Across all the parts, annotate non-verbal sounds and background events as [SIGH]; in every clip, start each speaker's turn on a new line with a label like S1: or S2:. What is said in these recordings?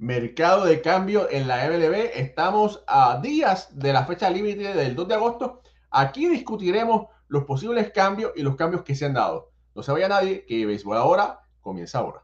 S1: mercado de cambio en la MLB. Estamos a días de la fecha límite del 2 de agosto. Aquí discutiremos los posibles cambios y los cambios que se han dado. No se vaya nadie, que Béisbol ahora comienza ahora.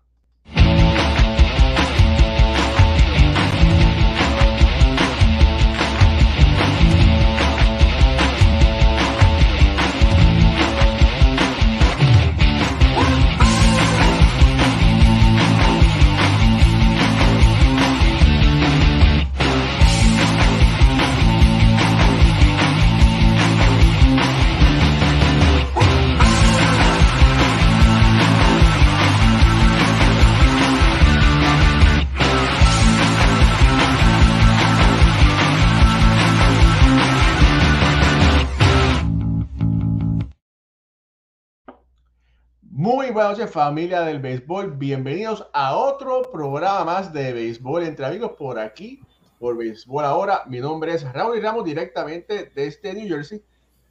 S1: Buenas noches familia del béisbol, bienvenidos a otro programa más de béisbol entre amigos por aquí, por béisbol ahora. Mi nombre es Raúl Ramos directamente desde New Jersey.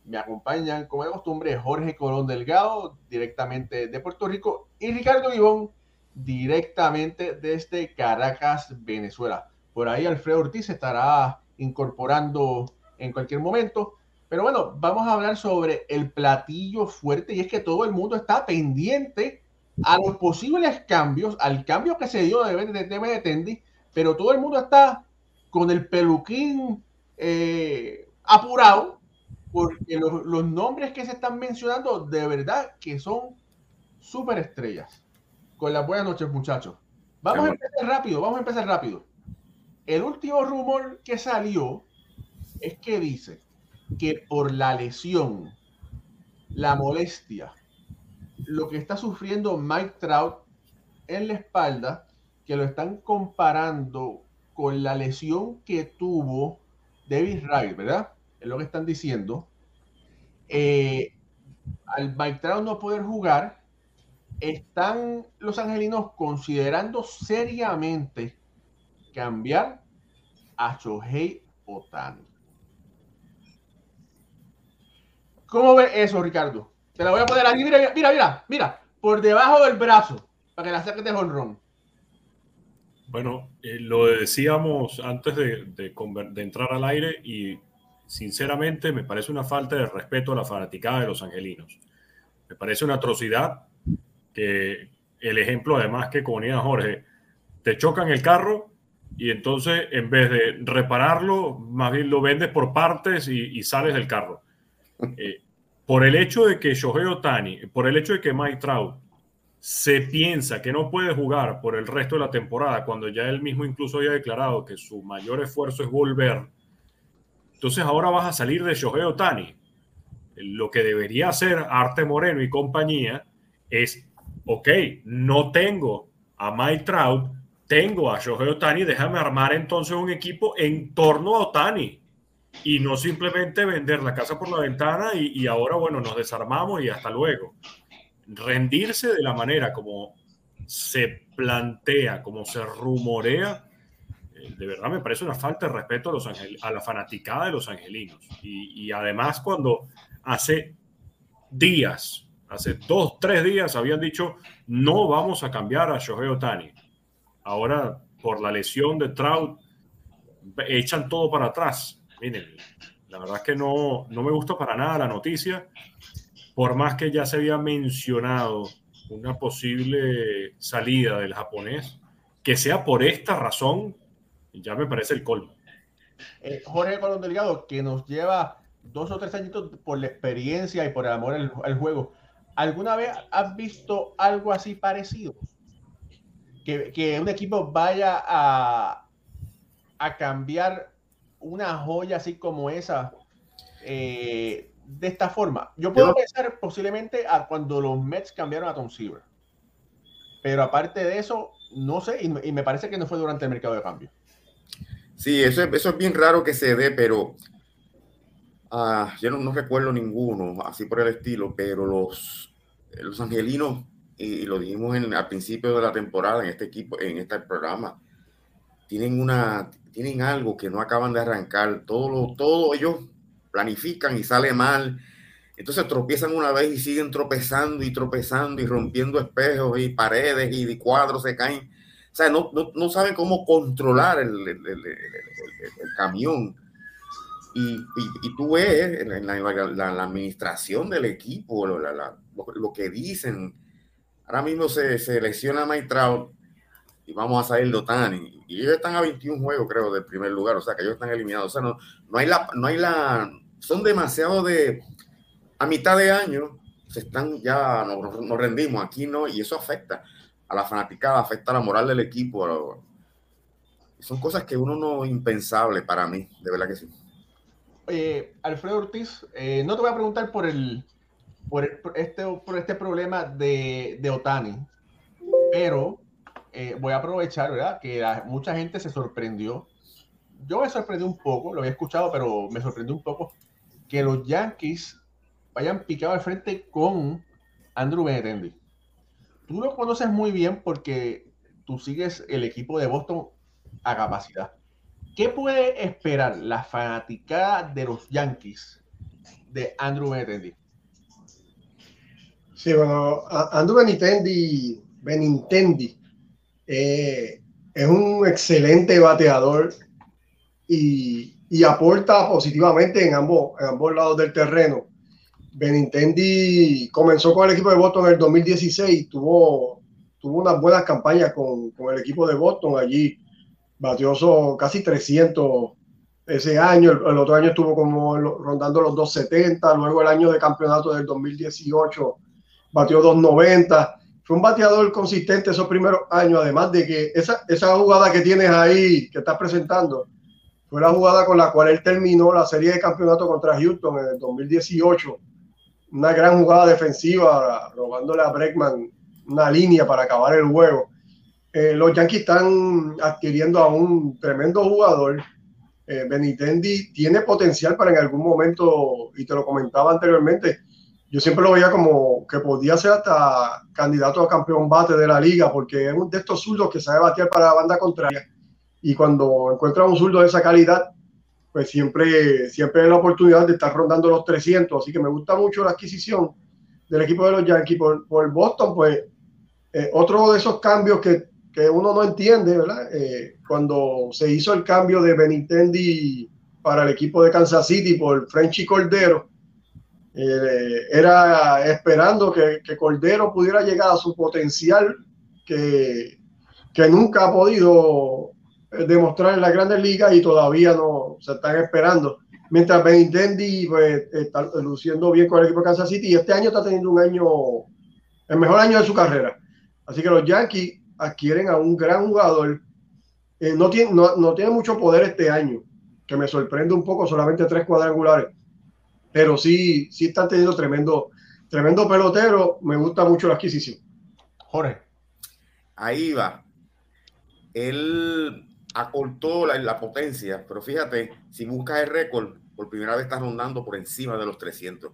S1: Me acompañan como de costumbre Jorge Colón Delgado directamente de Puerto Rico y Ricardo Ivón directamente desde Caracas, Venezuela. Por ahí Alfredo Ortiz estará incorporando en cualquier momento. Pero bueno, vamos a hablar sobre el platillo fuerte y es que todo el mundo está pendiente a los posibles cambios, al cambio que se dio de, de tema de Tendi, pero todo el mundo está con el peluquín eh, apurado porque los, los, nombres que se están mencionando de verdad que son súper estrellas. Con las buenas noches, muchachos. Vamos a empezar rápido, vamos a empezar rápido. El último rumor que salió es que dice que por la lesión, la molestia, lo que está sufriendo Mike Trout en la espalda, que lo están comparando con la lesión que tuvo David Wright, ¿verdad? Es lo que están diciendo. Eh, al Mike Trout no poder jugar, están los angelinos considerando seriamente cambiar a Shohei Otani. ¿Cómo ves eso, Ricardo? Te la voy a poner aquí. Mira, mira, mira. Por debajo del brazo. Para que la saques de honrón.
S2: Bueno, eh, lo decíamos antes de, de, de, entrar al aire y sinceramente me parece una falta de respeto a la fanaticada de los angelinos. Me parece una atrocidad que el ejemplo además que ponía Jorge, te chocan el carro y entonces en vez de repararlo, más bien lo vendes por partes y, y sales del carro. Eh, por el hecho de que Shohei Otani, por el hecho de que Mike Trout se piensa que no puede jugar por el resto de la temporada, cuando ya él mismo incluso había declarado que su mayor esfuerzo es volver, entonces ahora vas a salir de Shohei Otani. Lo que debería hacer Arte Moreno y compañía es, ok, no tengo a Mike Trout, tengo a Shohei Otani, déjame armar entonces un equipo en torno a Otani y no simplemente vender la casa por la ventana y, y, ahora, bueno, nos desarmamos y hasta luego. Rendirse de la manera como se plantea, como se rumorea, eh, de verdad me parece una falta de respeto a, los angel a la fanaticada de los angelinos. Y, y además cuando hace días, hace dos, tres días habían dicho, no vamos a cambiar a Shohei Otani. Ahora, por la lesión de Trout, echan todo para atrás miren, la verdad es que no, no me gustó para nada la noticia, por más que ya se había mencionado una posible salida del japonés, que sea por esta razón, ya me parece el colmo.
S1: Eh, Jorge Colón Delgado, que nos lleva dos o tres añitos por la experiencia y por el amor al, al juego. ¿Alguna vez has visto algo así parecido? Que, que un equipo vaya a, a cambiar una joya así como esa eh, de esta forma. Yo puedo Yo... pensar posiblemente a cuando los Mets cambiaron a Tom Seaver. Pero aparte de eso, no sé, y, y, me parece que no fue durante el mercado de cambio.
S3: Sí, eso, eso es bien raro que se dé, pero uh, yo no, no, recuerdo ninguno así por el estilo, pero los, los angelinos, y, y lo dijimos en, al principio de la temporada en este equipo, en este programa, tienen una, tienen algo que no acaban de arrancar, todo, todo ellos planifican y sale mal, entonces tropiezan una vez y siguen tropezando y tropezando y rompiendo espejos y paredes y cuadros se caen. O sea, no, no, saben cómo controlar el, camión. Y, y, tú ves la, administración del equipo, lo, lo, que dicen. Ahora mismo se, se lesiona y vamos a salir de Otani. Y ellos están a 21 juegos, creo, del primer lugar. O sea, que ellos están eliminados. O sea, no, no hay la, no hay la, son demasiado de, a mitad de año, se están ya, nos, rendimos, aquí no, y eso afecta a la fanaticada, afecta a la moral del equipo. son cosas que uno no impensable para mí, de verdad que sí.
S1: Alfredo Ortiz, eh, no te voy a preguntar por el por, este, por este problema de, de Otani, pero eh, voy a aprovechar, ¿verdad? Que mucha gente se sorprendió. Yo me sorprendí un poco, lo había escuchado, pero me sorprendió un poco que los Yankees vayan picado al frente con Andrew Benetendi. Tú lo conoces muy bien porque tú sigues el equipo de Boston a capacidad. ¿Qué puede esperar la fanaticada de los Yankees de Andrew Benintendi?
S4: Sí, bueno, Andrew Benintendi, Benintendi eh, es un excelente bateador y, aporta positivamente en ambos, en ambos lados del terreno. Benintendi comenzó con el equipo de Boston en el 2016, tuvo, tuvo unas buenas campañas con, con el equipo de Boston. Allí, batió casi 300 ese año, el, otro año estuvo como rondando los 270, luego el año de campeonato del 2018 batió 290, fue un bateador consistente esos primeros años, además de que esa, esa jugada que tienes ahí, que estás presentando, fue la jugada con la cual él terminó la serie de campeonato contra Houston en el 2018. Una gran jugada defensiva, robándole a Breckman una línea para acabar el juego. Eh, los Yankees están adquiriendo a un tremendo jugador. Eh, Benitendi tiene potencial para en algún momento, y te lo comentaba anteriormente, yo siempre lo veía como que podía ser hasta candidato a campeón bate de la liga, porque es uno de estos zurdos que sabe batear para la banda contraria y cuando encuentra un zurdo de esa calidad, pues siempre, siempre hay la oportunidad de estar rondando los 300. Así que me gusta mucho la adquisición del equipo de los Yankees por, por Boston, pues eh, otro de esos cambios que, que uno no entiende, ¿verdad? Eh, cuando se hizo el cambio de Benintendi para el equipo de Kansas City por Frenchy Cordero, eh, era esperando que, que, Cordero pudiera llegar a su potencial que, que nunca ha podido demostrar en la grandes ligas y todavía no se están esperando. Mientras Benintendi pues, está luciendo bien con el equipo de Kansas City y este año está teniendo un año, el mejor año de su carrera. Así que los Yankees adquieren a un gran jugador. Eh, no, tiene, no, no tiene mucho poder este año, que me sorprende un poco, solamente tres cuadrangulares. Pero sí, sí están teniendo tremendo, tremendo pelotero. Me gusta mucho la adquisición.
S1: Jorge.
S3: Ahí va. Él acortó la, la, potencia, pero fíjate, si buscas el récord, por primera vez está rondando por encima de los 300.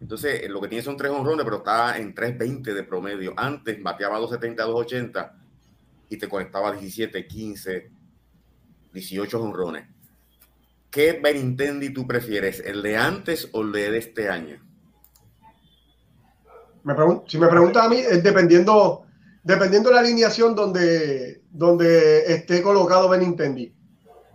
S3: Entonces, lo que tiene son tres honrones, pero está en 320 de promedio. Antes bateaba 270, 280 y te conectaba 17, 15, 18 honrones. ¿Qué Benintendi tú prefieres, el de antes o el de este año?
S4: Me si me preguntas a mí, dependiendo dependiendo de la alineación donde, donde esté colocado Benintendi.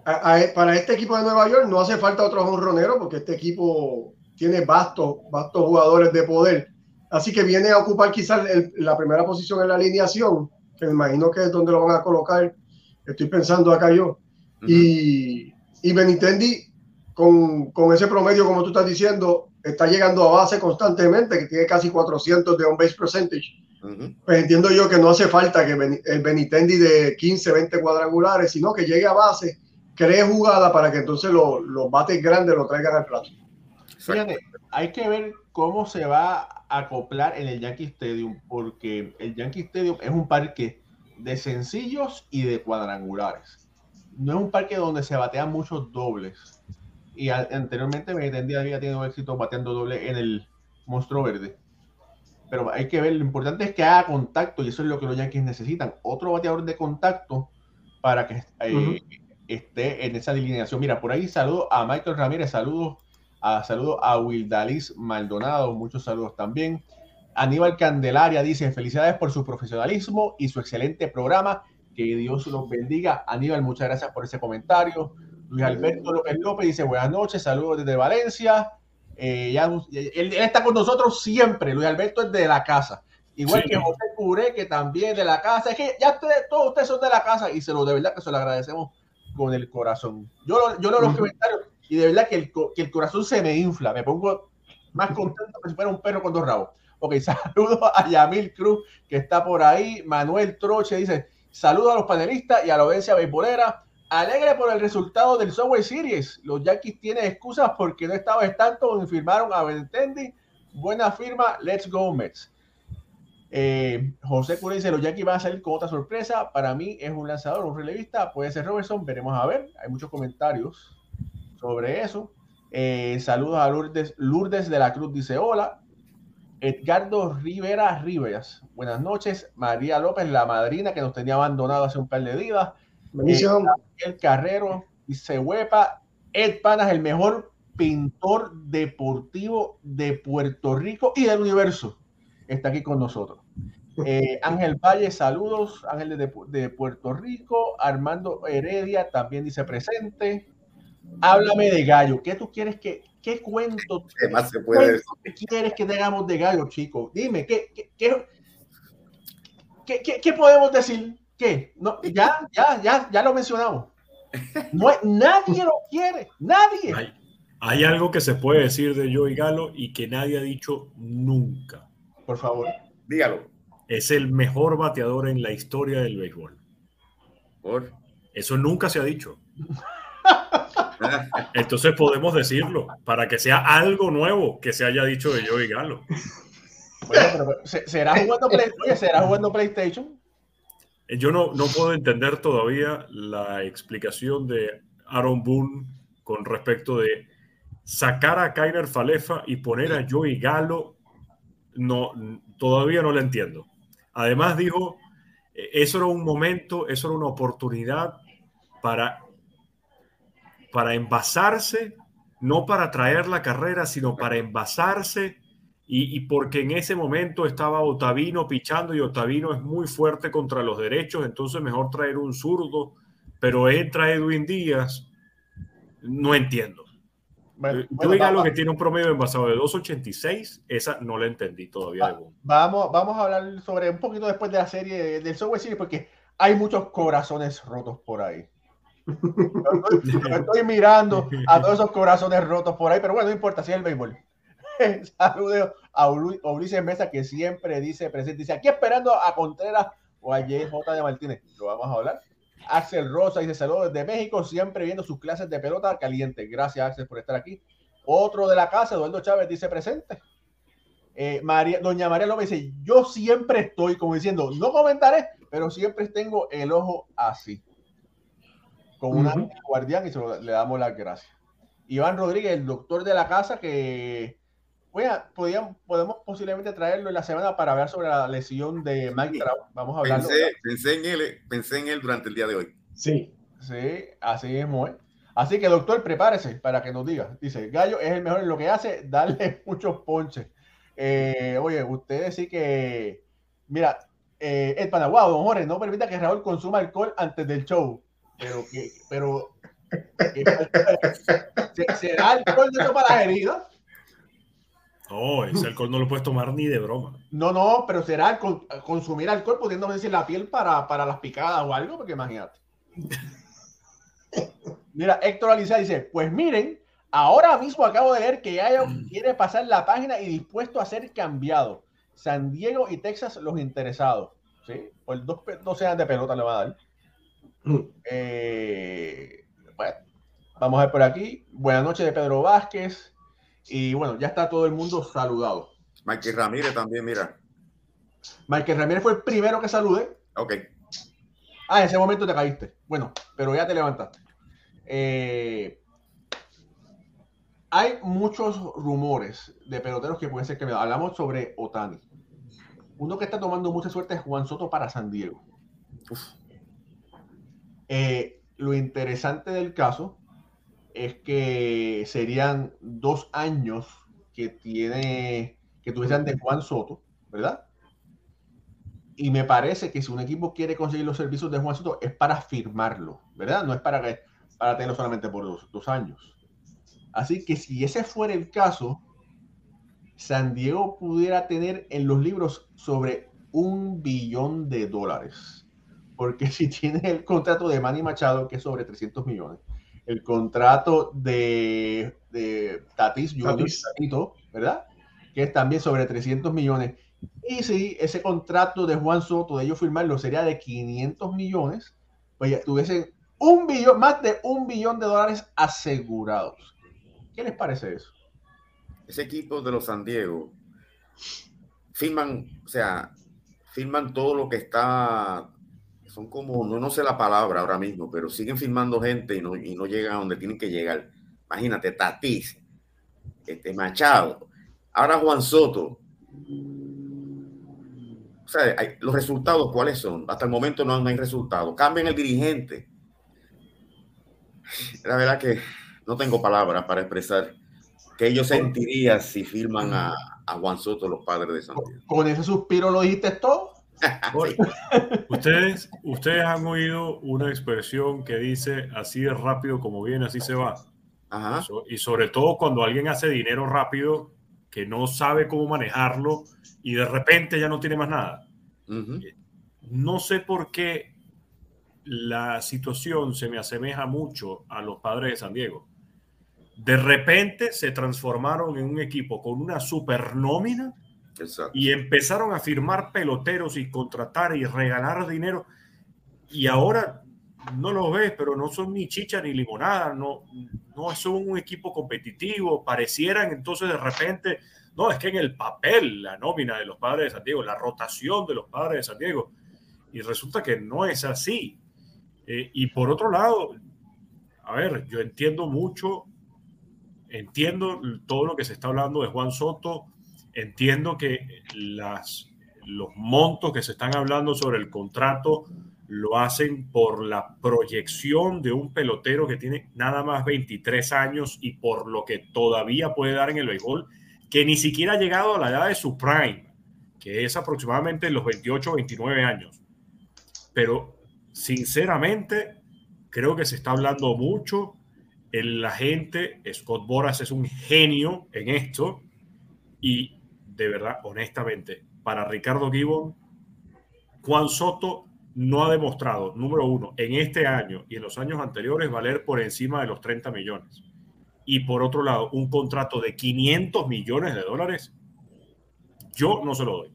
S4: para este equipo de Nueva York no hace falta otro honronero porque este equipo tiene vastos, vastos jugadores de poder. Así que viene a ocupar quizás la primera posición en la alineación, que me imagino que es donde lo van a colocar. Estoy pensando acá yo. Y, y Benintendi, con, con, ese promedio, como tú estás diciendo, está llegando a base constantemente, que tiene casi 400 de on-base percentage pues entiendo yo que no hace falta que el Benitendi de 15, 20 cuadrangulares, sino que llegue a base, cree jugada para que entonces los, los bates grandes lo traigan al plato.
S1: Fíjate, hay que ver cómo se va a acoplar en el Yankee Stadium, porque el Yankee Stadium es un parque de sencillos y de cuadrangulares. No es un parque donde se batean muchos dobles. Y anteriormente Benitendi había tenido éxito bateando doble en el Monstruo Verde pero hay que ver, lo importante es que haga contacto y eso es lo que los Yankees necesitan. Otro bateador de contacto para que eh, esté en esa delineación. Mira, por ahí saludo a Michael Ramírez, saludos a, saludo a Wildalis Maldonado, muchos saludos también. Aníbal Candelaria dice, felicidades por su profesionalismo y su excelente programa. Que Dios los bendiga. Aníbal, muchas gracias por ese comentario. Luis Alberto López López dice, buenas noches, saludos desde Valencia. Eh, ya, él, está con nosotros siempre. Luis Alberto es de la casa. Igual que José Curé, que también de la casa. Es que ya ustedes, todos ustedes son de la casa y se lo de verdad que se lo agradecemos con el corazón. Yo, yo leo los comentarios y de verdad que el, que el, corazón se me infla. Me pongo más contento que si fuera un perro con dos rabos. Ok, [LAUGHS] saludos a Yamil Cruz, que está por ahí. Manuel Troche dice: Saludos a los panelistas y a la audiencia beisbolera. Alegre por el resultado del Subway Series. Los Yankees tienen excusas porque no estaba tanto y firmaron a Benintendi. Buena firma, let's go Mets. Eh, José Cura dice, los Yankees van a salir con otra sorpresa. Para mí es un lanzador, un relevista. Puede ser Robertson, veremos a ver. Hay muchos comentarios sobre eso. Eh, saludos a Lourdes, Lourdes de la Cruz, dice hola. Edgardo Rivera Rivas, buenas noches. María López, la madrina que nos tenía abandonado hace un par de días. el Carrero, dice Huepa. Ed Panas, el mejor pintor deportivo de Puerto Rico y del universo. Está aquí con nosotros. [LAUGHS] Eh, Ángel Valle, saludos. Ángel de, de, Puerto Rico. Armando Heredia también dice presente. Háblame de gallo. ¿Qué tú quieres que, qué cuento, [LAUGHS]
S3: ¿Qué más se puede
S1: quieres que tengamos de gallo, chico? Dime, ¿qué, qué, qué, qué, podemos decir? ¿Qué? No, ya, ya, ya, ya lo mencionamos. No, nadie lo quiere, nadie.
S2: Hay, hay, algo que se puede decir de Joey Galo y que nadie ha dicho nunca.
S1: Por favor.
S3: Dígalo.
S2: Es el mejor bateador en la historia del béisbol.
S3: ¿Por?
S2: Eso nunca se ha dicho. [LAUGHS] Entonces podemos decirlo para que sea algo nuevo que se haya dicho de Joey Galo.
S1: ¿será, jugando PlayStation?
S2: Yo no, no puedo entender todavía la explicación de Aaron Boone con respecto de sacar a Kyler Falefa y poner a Joey Galo. No, todavía no lo entiendo. Además dijo, eh, eso era un momento, eso era una oportunidad para para envasarse, no para traer la carrera, sino para envasarse. Y, porque en ese momento estaba Otavino pichando y Otavino es muy fuerte contra los derechos, entonces mejor traer un zurdo, pero entra Edwin Díaz, no entiendo. Bueno, eh, Yo diga algo que tiene un promedio de envasado de 2.86, esa no la entendí todavía.
S1: vamos, vamos a hablar sobre un poquito después de la serie del Software Series, porque hay muchos corazones rotos por ahí. Estoy, mirando a todos esos corazones rotos por ahí, pero bueno, no importa, si es el béisbol. [LAUGHS] Saludos a Ulises Mesa que siempre dice presente, dice aquí esperando a Contreras o a JJ de Martínez. Lo vamos a hablar. Axel Rosa dice saludos desde México, siempre viendo sus clases de pelota caliente. Gracias, Axel, por estar aquí. Otro de la casa, Eduardo Chávez, dice presente. Eh, María, Doña María López dice: Yo siempre estoy, como diciendo, no comentaré, pero siempre tengo el ojo así con un guardián y se le damos las gracias. Iván Rodríguez, el doctor de la casa, que podíamos, podemos posiblemente traerlo en la semana para hablar sobre la lesión de Mike Vamos a hablar.
S3: Pensé, en él, pensé en él durante el día de hoy.
S1: Sí. Sí, así mismo, ¿eh? Así que, doctor, prepárese para que nos diga. Dice, Gallo es el mejor en lo que hace, darle [LAUGHS] muchos ponches. Eh, oye, ustedes sí que. Mira, eh, el Panaguado, don Jorge, no permita que Raúl consuma alcohol antes del show pero que, pero ¿será alcohol de eso para las heridas?
S2: No, ese alcohol no lo puedes tomar ni de broma.
S1: No, no, pero será consumir alcohol pudiendo decir la piel para, para las picadas o algo, porque imagínate. Mira, Héctor Alicia dice, pues miren, ahora mismo acabo de leer que ya quiere pasar la página y dispuesto a ser cambiado. San Diego y Texas los interesados. ¿sí? Por dos, dos de pelota le va a dar. Eh, bueno, vamos a ver por aquí. Buenas noches de Pedro Vázquez. Y bueno, ya está todo el mundo saludado.
S3: Michael Ramírez también, mira.
S1: Michael Ramírez fue el primero que salude.
S3: Ok.
S1: Ah, en ese momento te caíste. Bueno, pero ya te levantaste. Eh, hay muchos rumores de peloteros que pueden ser que me hablamos sobre Otani. Uno que está tomando mucha suerte es Juan Soto para San Diego. Eh, lo interesante del caso es que serían dos años que tiene que tuviesen de Juan Soto ¿verdad? Y me parece que si un equipo quiere conseguir los servicios de Juan Soto es para firmarlo, ¿verdad? No es para, para tenerlo solamente por dos, años. Así que si ese fuera el caso, San Diego pudiera tener en los libros sobre un billón de dólares. Porque [LAUGHS] si tiene el contrato de Manny Machado, que es sobre 300 millones, el contrato de, de Tatis Junior, ¿verdad? Que es también sobre 300 millones. Y si ese contrato de Juan Soto, de ellos firmarlo, sería de 500 millones, pues ya tuviesen un billón, más de un billón de dólares asegurados. ¿Qué les parece eso?
S3: Ese equipo de los San Diego firman, o sea, firman todo lo que está son como, no, no sé la palabra ahora mismo, pero siguen filmando gente y no, y no llegan a donde tienen que llegar. Imagínate, Tatis, este Machado, ahora Juan Soto. O sea, los resultados, ¿cuáles son? Hasta el momento no, hay resultados. Cambian el dirigente. La verdad que no tengo palabras para expresar que yo sentiría si firman a, a Juan Soto los padres de Santiago.
S1: Con ese suspiro lo dijiste todo.
S2: Ustedes, ustedes han oído una expresión que dice así de rápido como viene, así se va. Y sobre todo cuando alguien hace dinero rápido, que no sabe cómo manejarlo y de repente ya no tiene más nada. No sé por qué la situación se me asemeja mucho a los padres de San Diego. De repente se transformaron en un equipo con una super nómina y empezaron a firmar peloteros y contratar y regalar dinero. Y ahora no los ves, pero no son ni chicha ni limonada, no, no son un equipo competitivo. Parecieran entonces de repente, no, es que en el papel, la nómina de los padres de Santiago, la rotación de los padres de Santiago, y resulta que no es así. Eh, y por otro lado, a ver, yo entiendo mucho, entiendo todo lo que se está hablando de Juan Soto entiendo que las, los montos que se están hablando sobre el contrato lo hacen por la proyección de un pelotero que tiene nada más 23 años y por lo que todavía puede dar en el béisbol, que ni siquiera ha llegado a la edad de su prime, que es aproximadamente los 28 o 29 años. Pero sinceramente, creo que se está hablando mucho. en la gente, Scott Boras es un genio en esto y de verdad, honestamente, para Ricardo Gibbon, Juan Soto no ha demostrado, número uno, en este año y en los años anteriores, valer por encima de los 30 millones. Y por otro lado, un contrato de 500 millones de dólares, yo no se lo doy.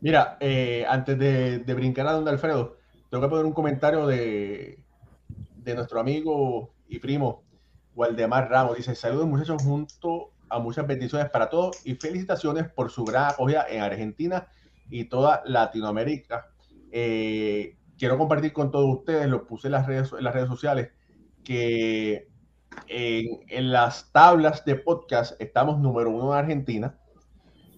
S1: Mira, eh, antes de, brincar a don Alfredo, tengo que poner un comentario de, de nuestro amigo y primo Waldemar Ramos. Dice, saludos muchachos junto a muchas bendiciones para todos y felicitaciones por su gran acogida en Argentina y toda Latinoamérica. Eh, quiero compartir con todos ustedes, lo puse en las redes, en las redes sociales, que en, las tablas de podcast estamos número uno en Argentina.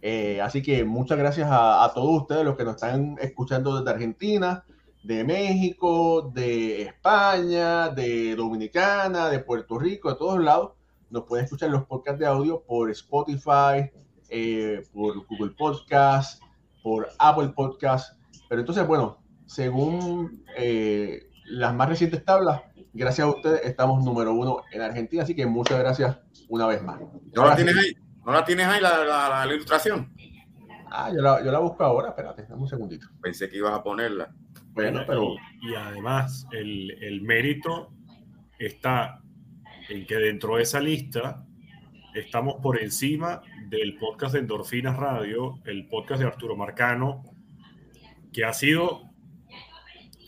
S1: Eh, así que muchas gracias a, a, todos ustedes los que nos están escuchando desde Argentina, de México, de España, de Dominicana, de Puerto Rico, de todos lados. Nos pueden escuchar los podcasts de audio por Spotify, eh, por Google Podcast, por Apple Podcast. Pero entonces, bueno, según eh, las más recientes tablas, gracias a ustedes estamos número uno en Argentina. Así que muchas gracias una vez más.
S3: ¿No la tienes ahí? ¿No la tienes ahí la, ilustración?
S1: Ah, yo la, yo la, busco ahora, espérate, dame un segundito.
S3: Pensé que ibas a ponerla.
S2: Bueno, pero... Y, y además, el, el, mérito está en que dentro de esa lista estamos por encima del podcast de Endorfinas Radio, el podcast de Arturo Marcano, que ha sido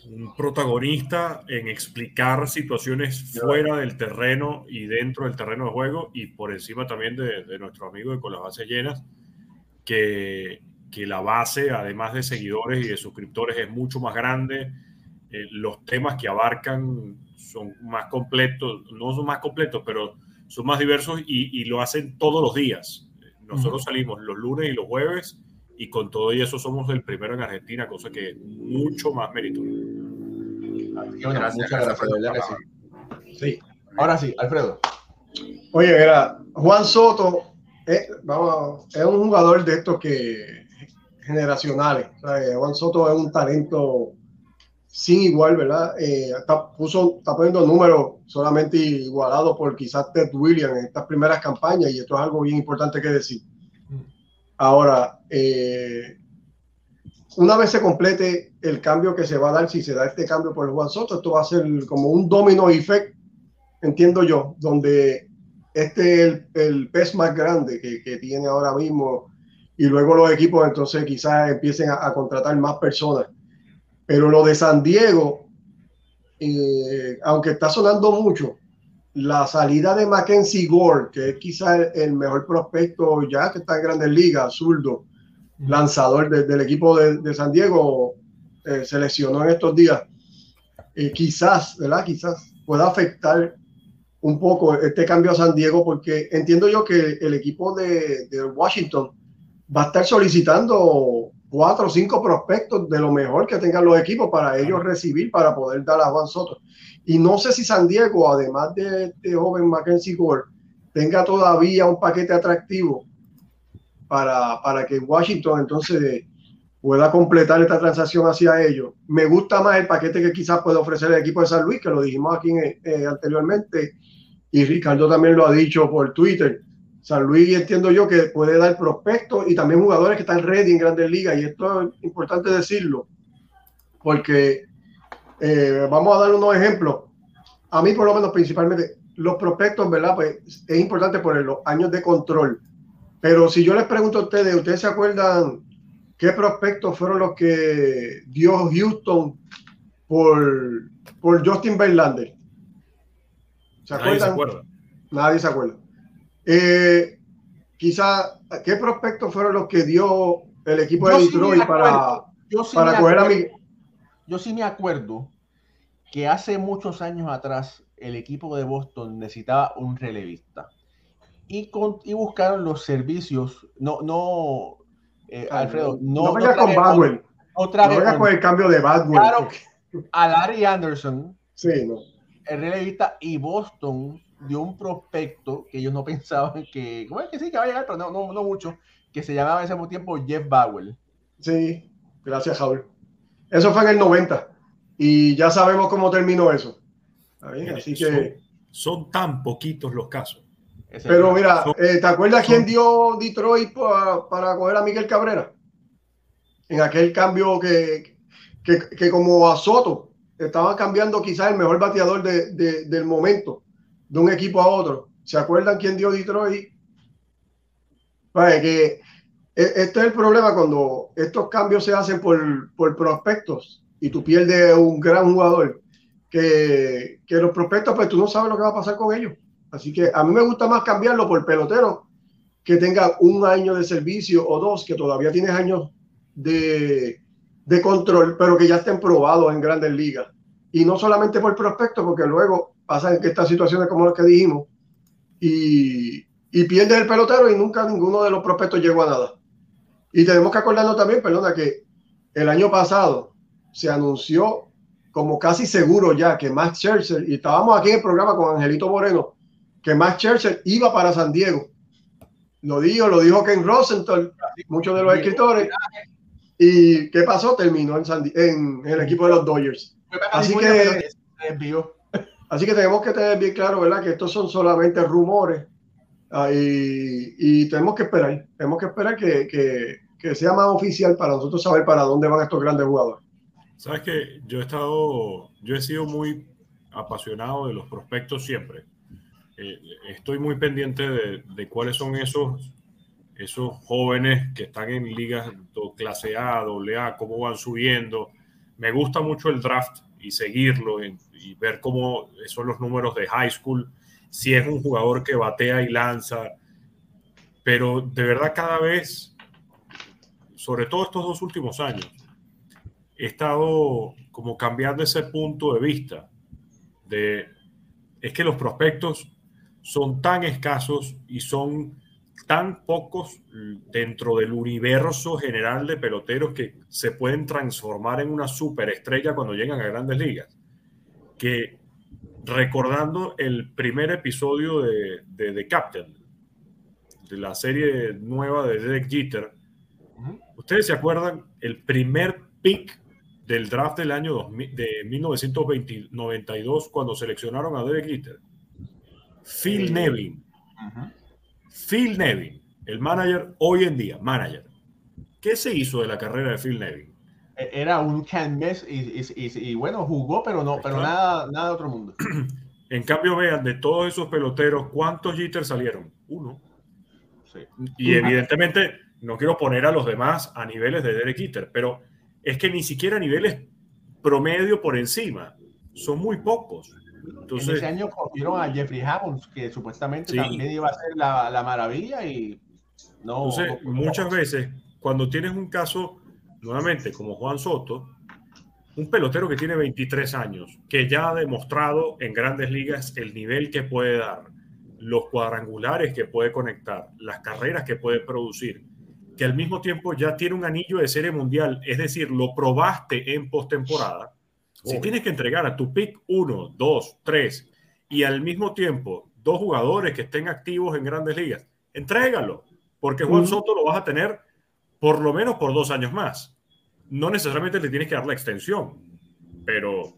S2: un protagonista en explicar situaciones fuera del terreno y dentro del terreno de juego y por encima también de, nuestro amigo de Con las Bases Llenas, que, que, la base, además de seguidores y de suscriptores, es mucho más grande. Eh, los temas que abarcan son más completos, no son más completos, pero son más diversos y, lo hacen todos los días. Nosotros salimos los lunes y los jueves y con todo y eso somos el primero en Argentina, cosa que es mucho más mérito.
S1: gracias, gracias, sí. Ahora sí, Alfredo.
S4: Oye, era Juan Soto, eh, vamos, es un jugador de estos que generacionales. Juan Soto es un talento sin igual, ¿verdad? Eh, está, puso, está poniendo números solamente igualados por quizás Ted Williams en estas primeras campañas y esto es algo bien importante que decir. Ahora, eh, una vez se complete el cambio que se va a dar, si se da este cambio por Juan Soto, esto va a ser como un domino effect, entiendo yo, donde este es el, pez más grande que, tiene ahora mismo y luego los equipos entonces quizás empiecen a contratar más personas pero lo de San Diego, eh, aunque está sonando mucho, la salida de Mackenzie Gore, que es quizás el, mejor prospecto ya que está en Grandes Ligas, zurdo, lanzador del equipo de, San Diego, eh, se lesionó en estos días. Eh, quizás, ¿verdad? Quizás pueda afectar un poco este cambio a San Diego, porque entiendo yo que el equipo de, de Washington va a estar solicitando cuatro o cinco prospectos de lo mejor que tengan los equipos para ellos recibir para poder dar a Juan Soto. Y no sé si San Diego, además de este joven Mackenzie Gore, tenga todavía un paquete atractivo para, para que Washington entonces pueda completar esta transacción hacia ellos. Me gusta más el paquete que quizás puede ofrecer el equipo de San Luis, que lo dijimos aquí eh, anteriormente, y Ricardo también lo ha dicho por Twitter San Luis entiendo yo que puede dar prospectos y también jugadores que están ready en grandes ligas. Y esto es importante decirlo, porque eh, vamos a dar unos ejemplos. A mí, por lo menos, principalmente, los prospectos, ¿verdad? Pues es importante por los años de control. Pero si yo les pregunto a ustedes, ¿ustedes se acuerdan qué prospectos fueron los que dio Houston por, por Justin Verlander?
S2: ¿Se acuerdan? Nadie se acuerda.
S4: Nadie se acuerda. Eh, quizá, ¿qué prospectos fueron los que dio el equipo de Detroit para,
S1: yo para coger a mi... Yo sí me acuerdo que hace muchos años atrás el equipo de Boston necesitaba un relevista y, con, y buscaron los servicios, no, no, eh, Alfredo, no,
S4: no, vengas con Badwell, no, vengas con el cambio de Badwell. Claro,
S1: a Larry Anderson,
S4: sí, no.
S1: el relevista, y Boston de un prospecto que ellos no [LAUGHS] pensaban que, bueno, que sí, que va a llegar, pero no, no, no mucho, que se llamaba en ese tiempo Jeff Bowell.
S4: Sí, gracias, Javier. Eso fue en el 90 y ya sabemos cómo terminó eso. Así que...
S2: Son, tan poquitos los casos.
S4: Pero mira, eh, ¿te acuerdas quién dio Detroit para, para coger a Miguel Cabrera? En aquel cambio que, que, que como a Soto estaban cambiando quizás el mejor bateador de, de, del momento de un equipo a otro. ¿Se acuerdan quién dio Detroit? Vale, que e, este es el problema cuando estos cambios se hacen por, por prospectos y tú pierdes un gran jugador, que, que, los prospectos, pues tú no sabes lo que va a pasar con ellos. Así que a mí me gusta más cambiarlo por pelotero que tenga un año de servicio o dos, que todavía tienes años de, de control, pero que ya estén probados en grandes ligas. Y no solamente por prospectos, porque luego pasa que estas situaciones como las que dijimos y, y pierde el pelotero y nunca ninguno de los prospectos llegó a nada. Y tenemos que acordarnos también, perdona, que el año pasado se anunció como casi seguro ya que Max Scherzer, y estábamos aquí en el programa con Angelito Moreno, que Max Scherzer iba para San Diego. Lo dijo, lo dijo Ken Rosenthal, muchos de los escritores. ¿Y qué pasó? Terminó en, en, el equipo de los Dodgers. Así que Así que tenemos que tener bien claro, ¿verdad? Que estos son solamente rumores ah, y, tenemos que esperar, tenemos que esperar que, sea más oficial para nosotros saber para dónde van estos grandes jugadores.
S2: Sabes que yo he estado, yo he sido muy apasionado de los prospectos siempre. Eh, estoy muy pendiente de, cuáles son esos, esos jóvenes que están en ligas clase A, doble A, cómo van subiendo. Me gusta mucho el draft y seguirlo y ver cómo son los números de high school, si es un jugador que batea y lanza, pero de verdad cada vez, sobre todo estos dos últimos años, he estado como cambiando ese punto de vista de es que los prospectos son tan escasos y son tan pocos dentro del universo general de peloteros que se pueden transformar en una superestrella cuando llegan a grandes ligas que recordando el primer episodio de, The Captain, de la serie nueva de Derek Jeter, Ustedes se acuerdan el primer pick del draft del año de 1992 cuando seleccionaron a Derek Jeter. Phil Nevin. Phil Nevin, el manager hoy en día, manager. ¿Qué se hizo de la carrera de Phil Nevin?
S1: E, era un canvas y, y, bueno, jugó, pero no, pero nada, nada de otro mundo. [CLEARS THROAT]
S2: En cambio, vean, de todos esos peloteros, ¿cuántos jitters salieron? Uno. Y evidentemente, no quiero poner a los demás a niveles de Derek Jeter, pero es que ni siquiera a niveles promedio por encima. Son muy pocos.
S1: Entonces, en ese año cogieron a Jeffrey Hammonds, que supuestamente también iba a ser la, la maravilla y no.
S2: Entonces, muchas veces, cuando tienes un caso, nuevamente, como Juan Soto, un pelotero que tiene 23 años, que ya ha demostrado en grandes ligas el nivel que puede dar, los cuadrangulares que puede conectar, las carreras que puede producir, que al mismo tiempo ya tiene un anillo de serie mundial, es decir, lo probaste en postemporada, si tienes que entregar a tu pick 1, 2, 3 y al mismo tiempo dos jugadores que estén activos en grandes ligas, entrégalo, porque Juan Soto lo vas a tener por lo menos por dos años más. No necesariamente le tienes que dar la extensión, pero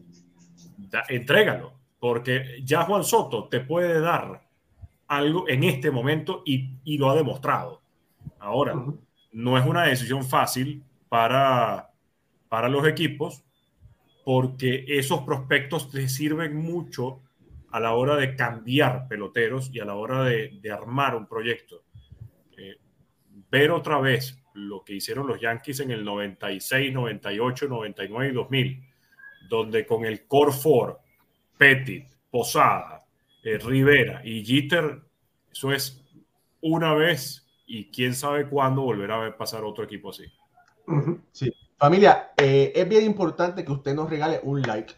S2: entrégalo, porque ya Juan Soto te puede dar algo en este momento y, lo ha demostrado. Ahora, no es una decisión fácil para, para los equipos porque esos prospectos te sirven mucho a la hora de cambiar peloteros y a la hora de, armar un proyecto. Eh, ver otra vez lo que hicieron los Yankees en el 96, 98, 99 y 2000, donde con el Core 4, Pettit, Posada, eh, Rivera y Jeter, eso es una vez y quién sabe cuándo volverá a pasar otro equipo así.
S1: Sí. Familia, eh, es bien importante que usted nos regale un like.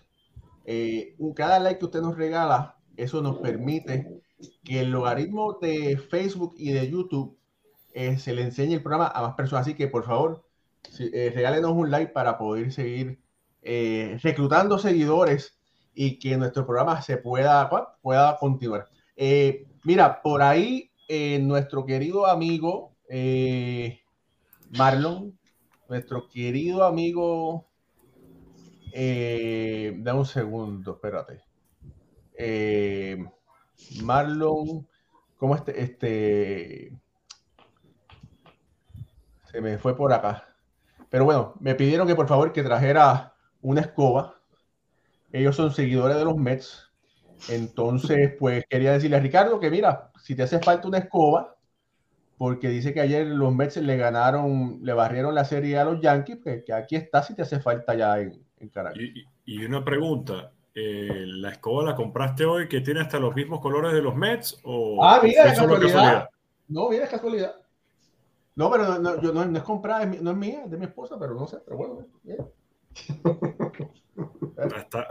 S1: Eh, cada like que usted nos regala, eso nos permite que el logaritmo de Facebook y de YouTube eh, se le enseñe el programa a más personas. Así que, por favor, regálenos un like para poder seguir reclutando seguidores y que nuestro programa se pueda, pueda continuar. mira, por ahí nuestro querido amigo Marlon nuestro querido amigo, eh, da un segundo, espérate. Eh, Marlon, ¿cómo este, este? Se me fue por acá. Pero bueno, me pidieron que por favor que trajera una escoba. Ellos son seguidores de los Mets. Entonces, pues quería decirle a Ricardo que mira, si te hace falta una escoba, porque dice que ayer los Mets le ganaron, le barrieron la serie a los Yankees, pues, que aquí está si te hace falta ya en, Caracas.
S2: Y, una pregunta, eh, ¿la escoba la compraste hoy que tiene hasta los mismos colores de los Mets? O
S1: ah, mira, es casualidad. No, mira, es casualidad. No, pero no, yo, no, es comprada, no es mía, es de mi esposa, pero no sé, pero bueno.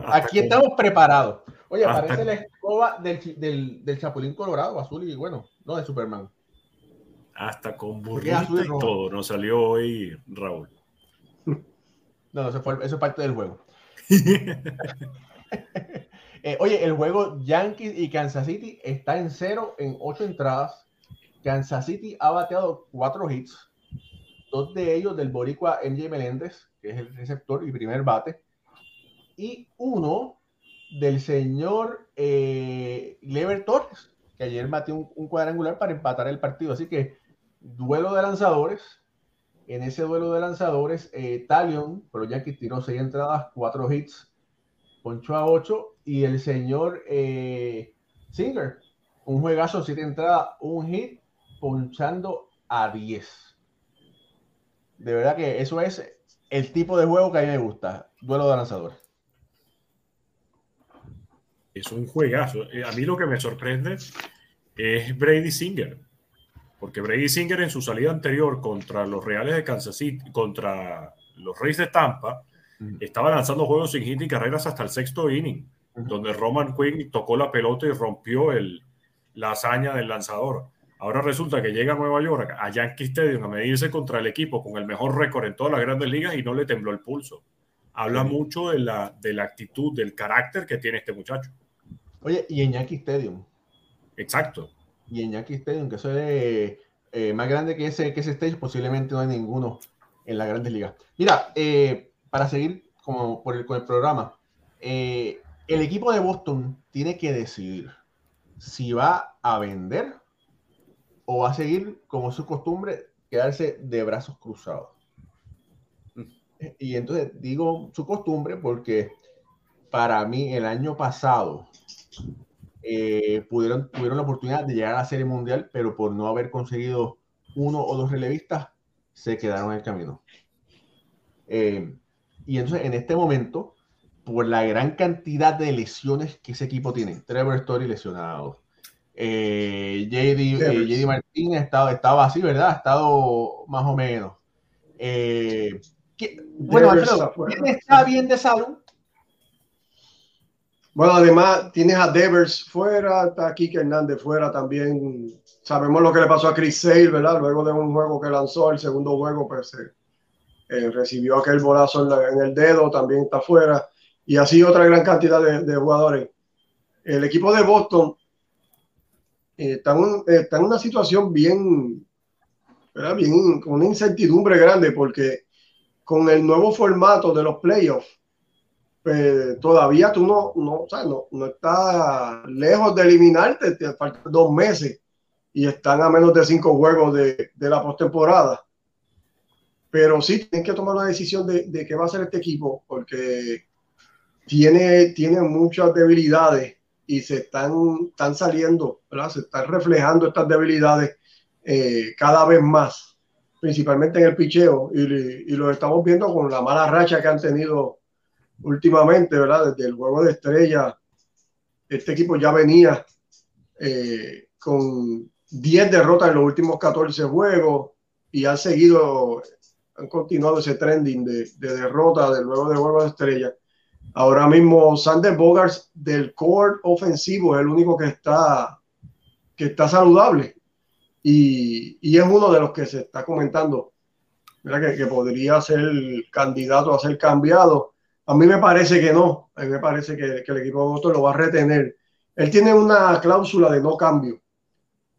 S1: Aquí estamos preparados. Oye, parece la escoba del, del, del Chapulín Colorado, azul y bueno, no de Superman.
S2: Hasta con burrito y todo. No salió hoy Raúl.
S1: No, eso, fue, eso es parte del juego. [LAUGHS] Eh, oye, el juego Yankees y Kansas City está en cero en ocho entradas. Kansas City ha bateado cuatro hits, dos de ellos del boricua MJ Meléndez, que es el receptor y primer bate, y uno del señor eh, Lever Torres, que ayer bateó un, un, cuadrangular para empatar el partido. Así que duelo de lanzadores. En ese duelo de lanzadores, eh, Talion, pero ya que tiró seis entradas, cuatro hits, poncho a ocho. Y el señor eh, Singer, un juegazo, siete entradas, un hit, ponchando a diez. De verdad que eso es el tipo de juego que a mí me gusta, duelo de lanzadores.
S2: Es un juegazo. Eh, a mí lo que me sorprende es Brady Singer porque Brady Singer en su salida anterior contra los Reales de Kansas City, contra los Reyes de Tampa, estaba lanzando juegos sin hit y carreras hasta el sexto inning, donde Roman Quinn tocó la pelota y rompió el, la hazaña del lanzador. Ahora resulta que llega a Nueva York, a Yankee Stadium, a medirse contra el equipo con el mejor récord en todas las grandes ligas y no le tembló el pulso. Habla mucho de la, de la actitud, del carácter que tiene este muchacho.
S1: Oye, y en Yankee Stadium.
S2: Exacto
S1: y en Yankee Stadium, que eso es eh, más grande que ese, que ese stage, posiblemente no hay ninguno en la grandes ligas. Mira, eh, para seguir como por el, con el programa, eh, el equipo de Boston tiene que decidir si va a vender o va a seguir, como su costumbre, quedarse de brazos cruzados. Y entonces digo su costumbre porque para mí el año pasado eh, pudieron, tuvieron la oportunidad de llegar a la Serie Mundial, pero por no haber conseguido uno o dos relevistas, se quedaron en el camino. Eh, y entonces en este momento, por la gran cantidad de lesiones que ese equipo tiene, Trevor Story lesionado, eh, JD, eh, Martínez estaba, estaba así, ¿verdad? Ha estado más o menos. Bueno, ¿quién está bien de salud?
S4: Bueno, además tienes a Devers fuera, está Kike Hernández fuera también. Sabemos lo que le pasó a Chris Sale, ¿verdad? Luego de un juego que lanzó, el segundo juego, pues eh, recibió aquel bolazo en, el dedo, también está fuera. Y así otra gran cantidad de, jugadores. El equipo de Boston eh, está, está, en una situación bien, ¿verdad? bien, con una incertidumbre grande porque con el nuevo formato de los playoffs, pues, todavía tú no, no, no, no estás lejos de eliminarte, te faltan dos meses y están a menos de cinco juegos de, de la postemporada. Pero sí tienen que tomar una decisión de, de, qué va a ser este equipo, porque tiene, tiene muchas debilidades y se están, están saliendo, se están reflejando estas debilidades eh, cada vez más, principalmente en el picheo, y, y lo estamos viendo con la mala racha que han tenido últimamente, ¿verdad? Desde el juego de estrella, este equipo ya venía eh, con 10 derrotas en los últimos 14 juegos y han seguido, han continuado ese trending de, de derrota del juego de juego de estrella. Ahora mismo Sander Bogarts del core ofensivo es el único que está, que está saludable y, y es uno de los que se está comentando que, que podría ser candidato a ser cambiado a mí me parece que no. A mí me parece que, el equipo de Boston lo va a retener. Él tiene una cláusula de no cambio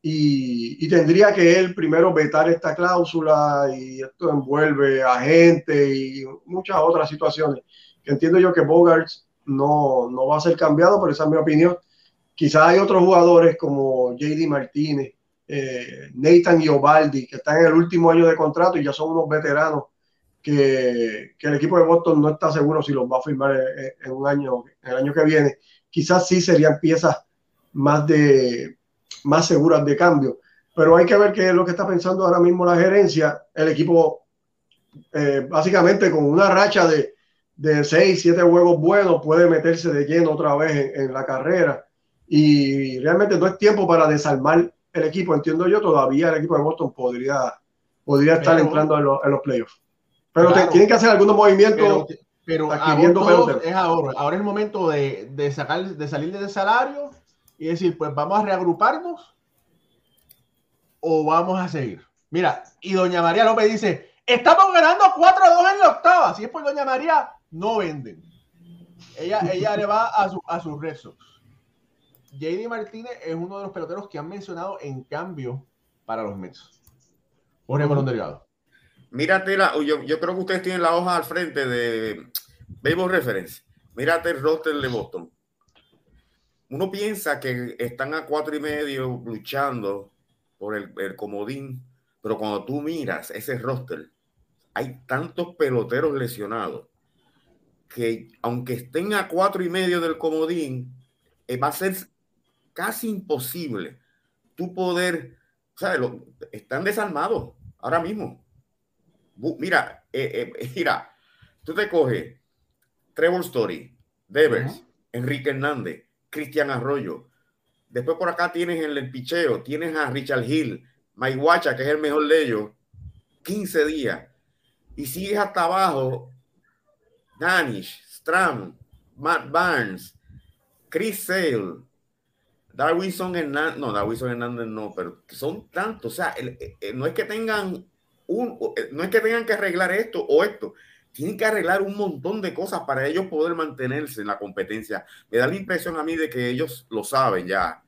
S4: y, tendría que él primero vetar esta cláusula y esto envuelve a gente y muchas otras situaciones. Entiendo yo que Bogarts no, no va a ser cambiado, pero esa es mi opinión. Quizás hay otros jugadores como JD Martínez, eh, Nathan Iobaldi, que están en el último año de contrato y ya son unos veteranos que, el equipo de Boston no está seguro si los va a firmar en, un año, en el año que viene. Quizás sí serían piezas más, de, más seguras de cambio. Pero hay que ver qué es lo que está pensando ahora mismo la gerencia. El equipo, eh, básicamente con una racha de, de seis, siete juegos buenos, puede meterse de lleno otra vez en, la carrera. Y realmente no es tiempo para desarmar el equipo. Entiendo yo, todavía el equipo de Boston podría, podría estar entrando en, en los playoffs. Pero tienen que hacer algunos movimientos.
S1: Pero, pero es ahora. Ahora es el momento de, de, sacar, de salir del salario y decir, pues vamos a reagruparnos o vamos a seguir. Mira, y doña María López dice, estamos ganando 4-2 en la octava. Si es por doña María, no venden. Ella, ella le va a, su, a sus rezos. JD Martínez es uno de los peloteros que han mencionado en cambio para los Mets. Jorge Colón Delgado.
S3: Mírate la, yo, creo que ustedes tienen la hoja al frente de Baseball Reference. Mírate el roster de Boston. Uno piensa que están a cuatro y medio luchando por el, comodín, pero cuando tú miras ese roster, hay tantos peloteros lesionados que aunque estén a cuatro y medio del comodín, eh, va a ser casi imposible tú poder, ¿sabes? Están desarmados ahora mismo. Mira, eh, eh, mira, tú te coges Trevor Story, Devers, Enrique Hernández, Cristian Arroyo. Después por acá tienes en el picheo, tienes a Richard Hill, Mike Wacha, que es el mejor de ellos, 15 días. Y sigues hasta abajo, Danish, Stram, Matt Barnes, Chris Sale, Darwinson Hernández, no, Darwinson Hernández no, pero son tantos, o sea, eh, no es que tengan eh, no es que tengan que arreglar esto o esto, tienen que arreglar un montón de cosas para ellos poder mantenerse en la competencia. Me da la impresión a mí de que ellos lo saben ya.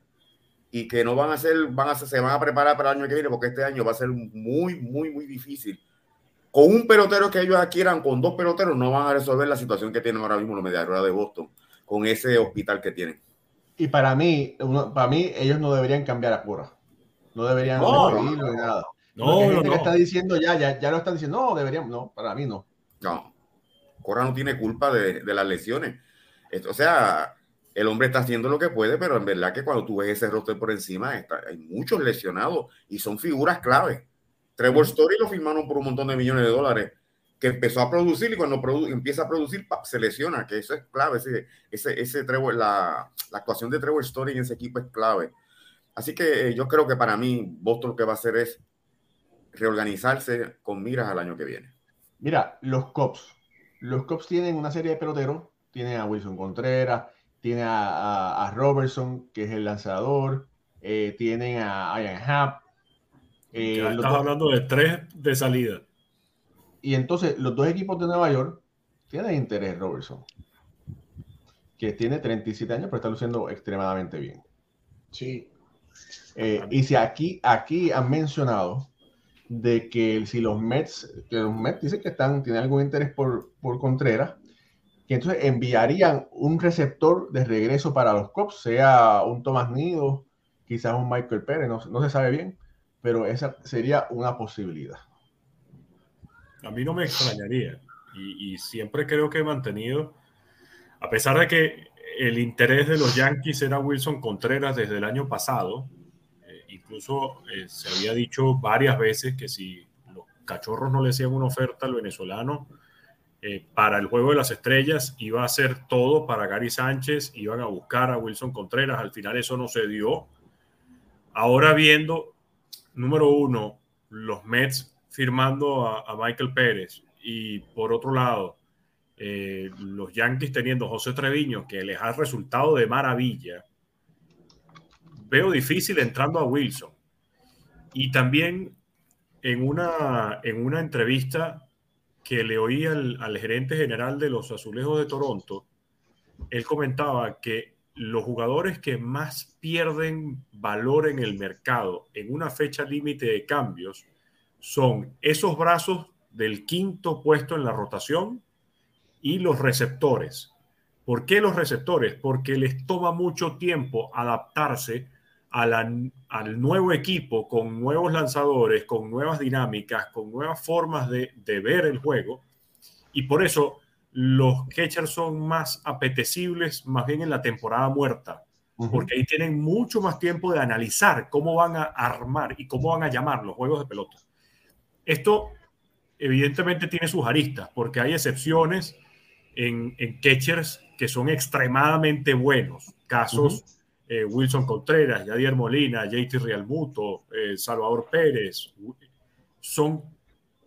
S3: y que no van a ser, van a se van a preparar para el año que viene, porque este año va a ser muy, muy, muy difícil. Con un pelotero que ellos adquieran, con dos peloteros, no van a resolver la situación que tienen ahora mismo los Mediarrojas de Boston, con ese hospital que tienen.
S1: Y para mí, para mí, ellos no deberían cambiar a Cora. No deberían no, no, ni nada. No, gente que está diciendo ya, ya, ya lo están diciendo, no, deberían, no, para mí no.
S3: No, Cora no tiene culpa de, de las lesiones. O sea, el hombre está haciendo lo que puede, pero en verdad que cuando tú ves ese roster por encima, está, hay muchos lesionados y son figuras clave. Trevor Story lo firmaron por un montón de millones de dólares, que empezó a producir y cuando empieza a producir, se lesiona, que eso es clave. Ese, ese, ese Trevor, la, la, actuación de Trevor Story en ese equipo es clave. Así que eh, yo creo que para mí, Boston lo que va a hacer es reorganizarse con miras al año que viene.
S1: Mira, los Cops. Los Cops tienen una serie de peloteros. Tienen a Wilson Contreras, tiene a, Robertson, que es el lanzador, eh, tienen a Ian Happ.
S2: Eh, estás hablando de tres de salida.
S1: Y entonces los dos equipos de Nueva York tienen interés Robertson, que tiene 37 años, pero está luciendo extremadamente bien.
S4: Sí.
S1: Eh, y si aquí, aquí han mencionado de que si los Mets, que los Mets dicen que están, tienen algún interés por, por Contreras, que entonces enviarían un receptor de regreso para los Cops, sea un Tomás Nido, quizás un Michael Pérez, no, se sabe bien, pero esa sería una posibilidad.
S2: A mí no me extrañaría y, siempre creo que he mantenido, a pesar de que el interés de los Yankees era Wilson Contreras desde el año pasado, incluso eh, se había dicho varias veces que si los cachorros no le hacían una oferta al venezolano, eh, para el juego de las estrellas iba a ser todo para Gary Sánchez, iban a buscar a Wilson Contreras, al final eso no se dio. Ahora viendo, número uno, los Mets firmando a, Michael Pérez y por otro lado, eh, los Yankees teniendo José Treviño, que les ha resultado de maravilla, veo difícil entrando a Wilson. Y también en una, en una entrevista que le oí al, gerente general de los Azulejos de Toronto, él comentaba que los jugadores que más pierden valor en el mercado en una fecha límite de cambios son esos brazos del quinto puesto en la rotación y los receptores. ¿Por qué los receptores? Porque les toma mucho tiempo adaptarse al nuevo equipo con nuevos lanzadores, con nuevas dinámicas, con nuevas formas de, ver el juego. Y por eso los catchers son más apetecibles más bien en la temporada muerta, porque ahí tienen mucho más tiempo de analizar cómo van a armar y cómo van a llamar los juegos de pelota. Esto evidentemente tiene sus aristas, porque hay excepciones en, catchers que son extremadamente buenos, casos eh, Wilson Contreras, Yadier Molina, JT Realmuto, eh, Salvador Pérez. Son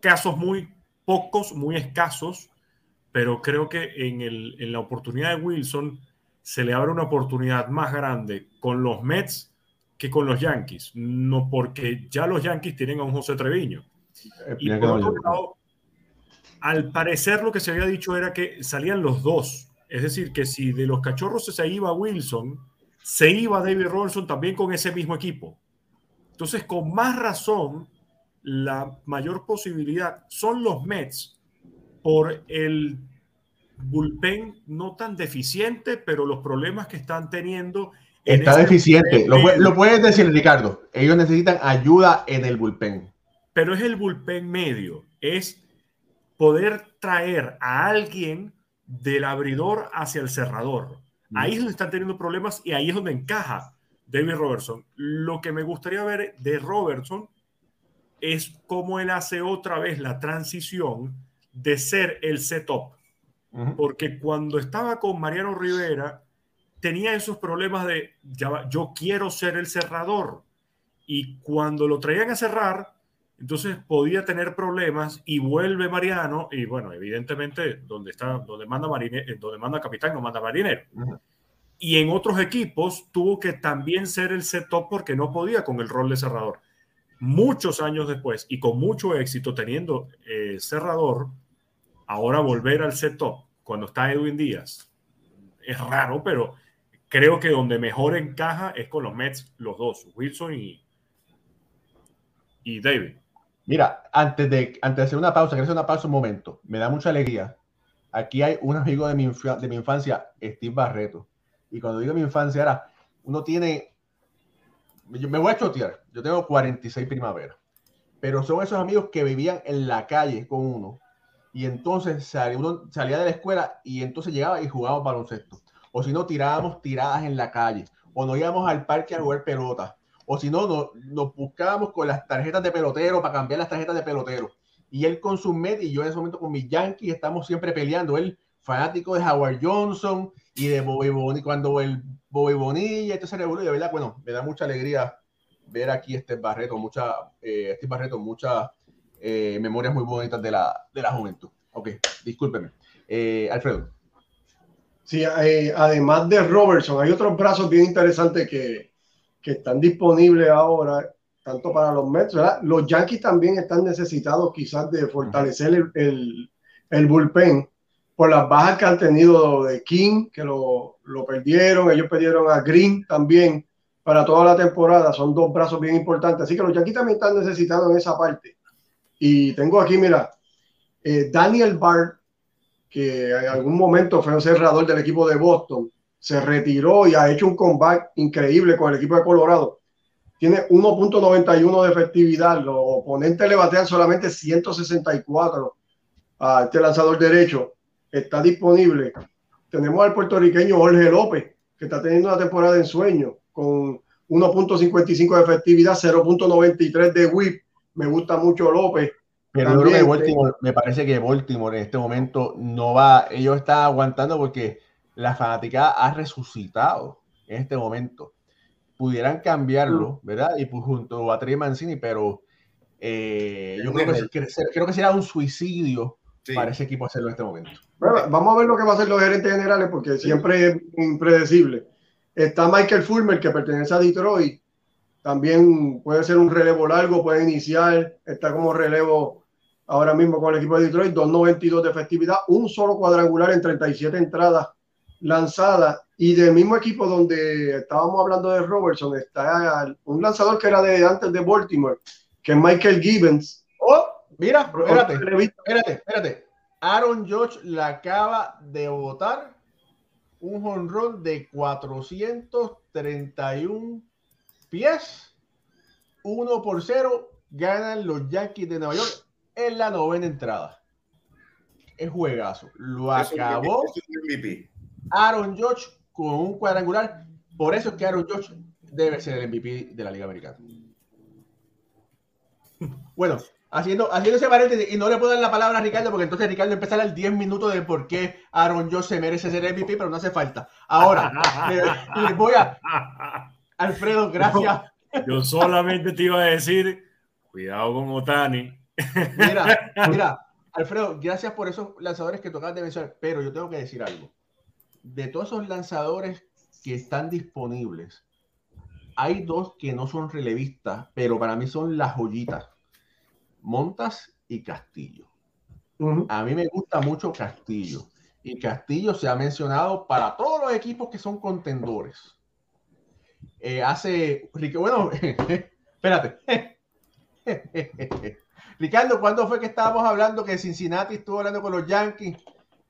S2: casos muy pocos, muy escasos, pero creo que en, el, en, la oportunidad de Wilson se le abre una oportunidad más grande con los Mets que con los Yankees. No porque ya los Yankees tienen a un José Treviño. Eh, y por otro lado, al parecer lo que se había dicho era que salían los dos. Es decir, que si de los cachorros se iba Wilson, se iba David Robertson también con ese mismo equipo. Entonces, con más razón, la mayor posibilidad son los Mets por el bullpen no tan deficiente, pero los problemas que están teniendo.
S1: Está deficiente, lo, puedes decir, Ricardo. Ellos necesitan ayuda en el bullpen.
S2: Pero es el bullpen medio, es poder traer a alguien del abridor hacia el cerrador. Ahí es donde están teniendo problemas y ahí es donde encaja David Robertson. Lo que me gustaría ver de Robertson es cómo él hace otra vez la transición de ser el setup. Porque cuando estaba con Mariano Rivera, tenía esos problemas de yo quiero ser el cerrador. Y cuando lo traían a cerrar, entonces podía tener problemas y vuelve Mariano y bueno, evidentemente donde está, donde manda Marine, donde manda capitán no manda marinero. Y en otros equipos tuvo que también ser el setup porque no podía con el rol de cerrador. Muchos años después y con mucho éxito teniendo eh, cerrador, ahora volver al setup cuando está Edwin Díaz es raro, pero creo que donde mejor encaja es con los Mets, los dos, Wilson y, y David.
S1: Mira, antes de, antes de hacer una pausa, quiero hacer una pausa un momento. Me da mucha alegría. Aquí hay un amigo de mi, de mi infancia, Steve Barreto. Y cuando digo mi infancia, era, uno tiene, yo me voy a chotear, yo tengo 46 primaveras, pero son esos amigos que vivían en la calle con uno. Y entonces salía, uno salía de la escuela y entonces llegaba y jugábamos baloncesto o si no, tirábamos tiradas en la calle, o nos íbamos al parque a jugar pelota, o si no, nos, nos buscábamos con las tarjetas de pelotero para cambiar las tarjetas de pelotero. Y él con su Met y yo en ese momento con mis Yankees estamos siempre peleando. Él fanático de Howard Johnson y de Bobby Bonilla, cuando el Bobby Bonilla, entonces revolvió, de verdad, bueno, me da mucha alegría ver aquí este Barreto, mucha, eh, este Barreto, muchas eh, memorias muy bonitas de la, de la juventud. Ok, discúlpeme. Eh, Alfredo.
S4: Sí, eh, además de Robertson, hay otros brazos bien interesantes que, que están disponibles ahora, tanto para los Mets, ¿verdad? Los Yankees también están necesitados quizás de fortalecer el, el, bullpen por las bajas que han tenido de King, que lo, lo perdieron, ellos perdieron a Green también para toda la temporada, son dos brazos bien importantes, así que los Yankees también están necesitados en esa parte. Y tengo aquí, mira, eh, Daniel Bart que en algún momento fue un cerrador del equipo de Boston, se retiró y ha hecho un comeback increíble con el equipo de Colorado. Tiene 1.91 de efectividad, los oponentes le batean solamente 164 a este lanzador derecho. Está disponible. Tenemos al puertorriqueño Jorge López, que está teniendo una temporada en sueño, con 1.55 de efectividad, 0.93 de whip. Me gusta mucho López
S1: pero yo creo que Baltimore, me parece que Baltimore en este momento no va, ellos están aguantando porque la fanática ha resucitado en este momento. Pudieran cambiarlo, mm. ¿verdad? Y pues junto a Trey Mancini, pero eh, yo creo que, creo que será un suicidio para ese equipo hacerlo en este momento.
S4: vamos a ver lo que va a hacer los gerentes generales porque siempre es impredecible. Está Michael Fulmer, que pertenece a Detroit. También puede ser un relevo largo, puede iniciar, está como relevo ahora mismo con el equipo de Detroit, 2.92 de efectividad, un solo cuadrangular en 37 entradas lanzadas. Y del mismo equipo donde estábamos hablando de Robertson, está un lanzador que era de antes de Baltimore, que es Michael Gibbons.
S1: Oh, mira, espérate, espérate, espérate. Aaron George le acaba de votar un jonrón de 431 pies, 1 por 0, ganan los Yankees de Nueva York en la novena entrada. Es juegazo. Lo acabó Aaron George con un cuadrangular. Por eso es que Aaron George debe ser el MVP de la Liga Americana. Bueno, haciendo, haciendo ese paréntesis, y no le puedo dar la palabra a Ricardo, porque entonces Ricardo empezará el 10 minutos de por qué Aaron George se merece ser MVP, pero no hace falta. Ahora, les voy a. Alfredo, gracias.
S2: yo solamente te iba a decir, cuidado con Otani,
S1: Mira, mira, Alfredo, gracias por esos lanzadores que tocas de mencionar, pero yo tengo que decir algo. De todos esos lanzadores que están disponibles, hay dos que no son relevistas, pero para mí son las joyitas. Montas y Castillo. A mí me gusta mucho Castillo. Y Castillo se ha mencionado para todos los equipos que son contendores. Eh, hace, bueno, [LAUGHS] espérate. [LAUGHS] Ricardo, ¿cuándo fue que estábamos hablando que Cincinnati estuvo hablando con los Yankees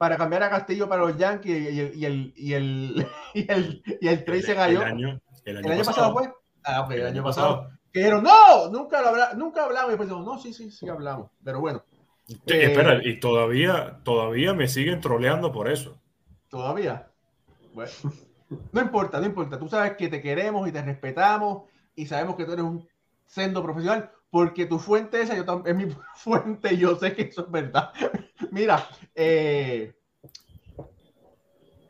S1: para cambiar a Castillo para los Yankees y el, y el, y el, y el, [LAUGHS] y el trade se cayó?
S2: El año,
S1: el año, pasado. fue? Ah, ok, el, año pasado. Que dijeron, no, nunca, lo nunca hablamos. Y después dijeron, no, sí, sí, sí hablamos. Pero bueno.
S2: Eh, espera, y todavía, todavía me siguen troleando por eso. ¿Todavía?
S1: Bueno, [LAUGHS] no importa, no importa. Tú sabes que te queremos y te respetamos y sabemos que tú eres un sendo profesional porque tu fuente esa yo es mi [LAUGHS] fuente, yo sé que eso es verdad. [LAUGHS] Mira, eh,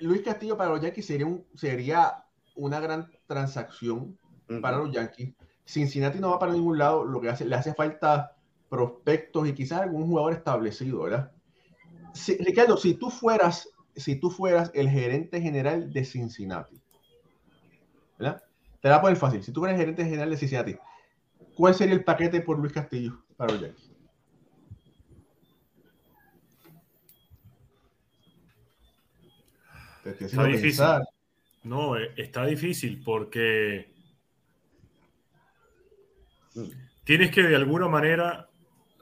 S1: Luis Castillo para los Yankees sería, un, sería una gran transacción para los Yankees. Cincinnati no va para ningún lado, lo que hace, le hace falta prospectos y quizás algún jugador establecido, ¿verdad? Ricardo, si tú fueras, si tú fueras el gerente general de Cincinnati, ¿verdad? Te va a poner fácil. Si tú fueras el gerente general de Cincinnati, ¿Cuál sería el paquete por Luis Castillo para los Yankees?
S2: Está difícil. No, eh, está difícil porque tienes que de alguna manera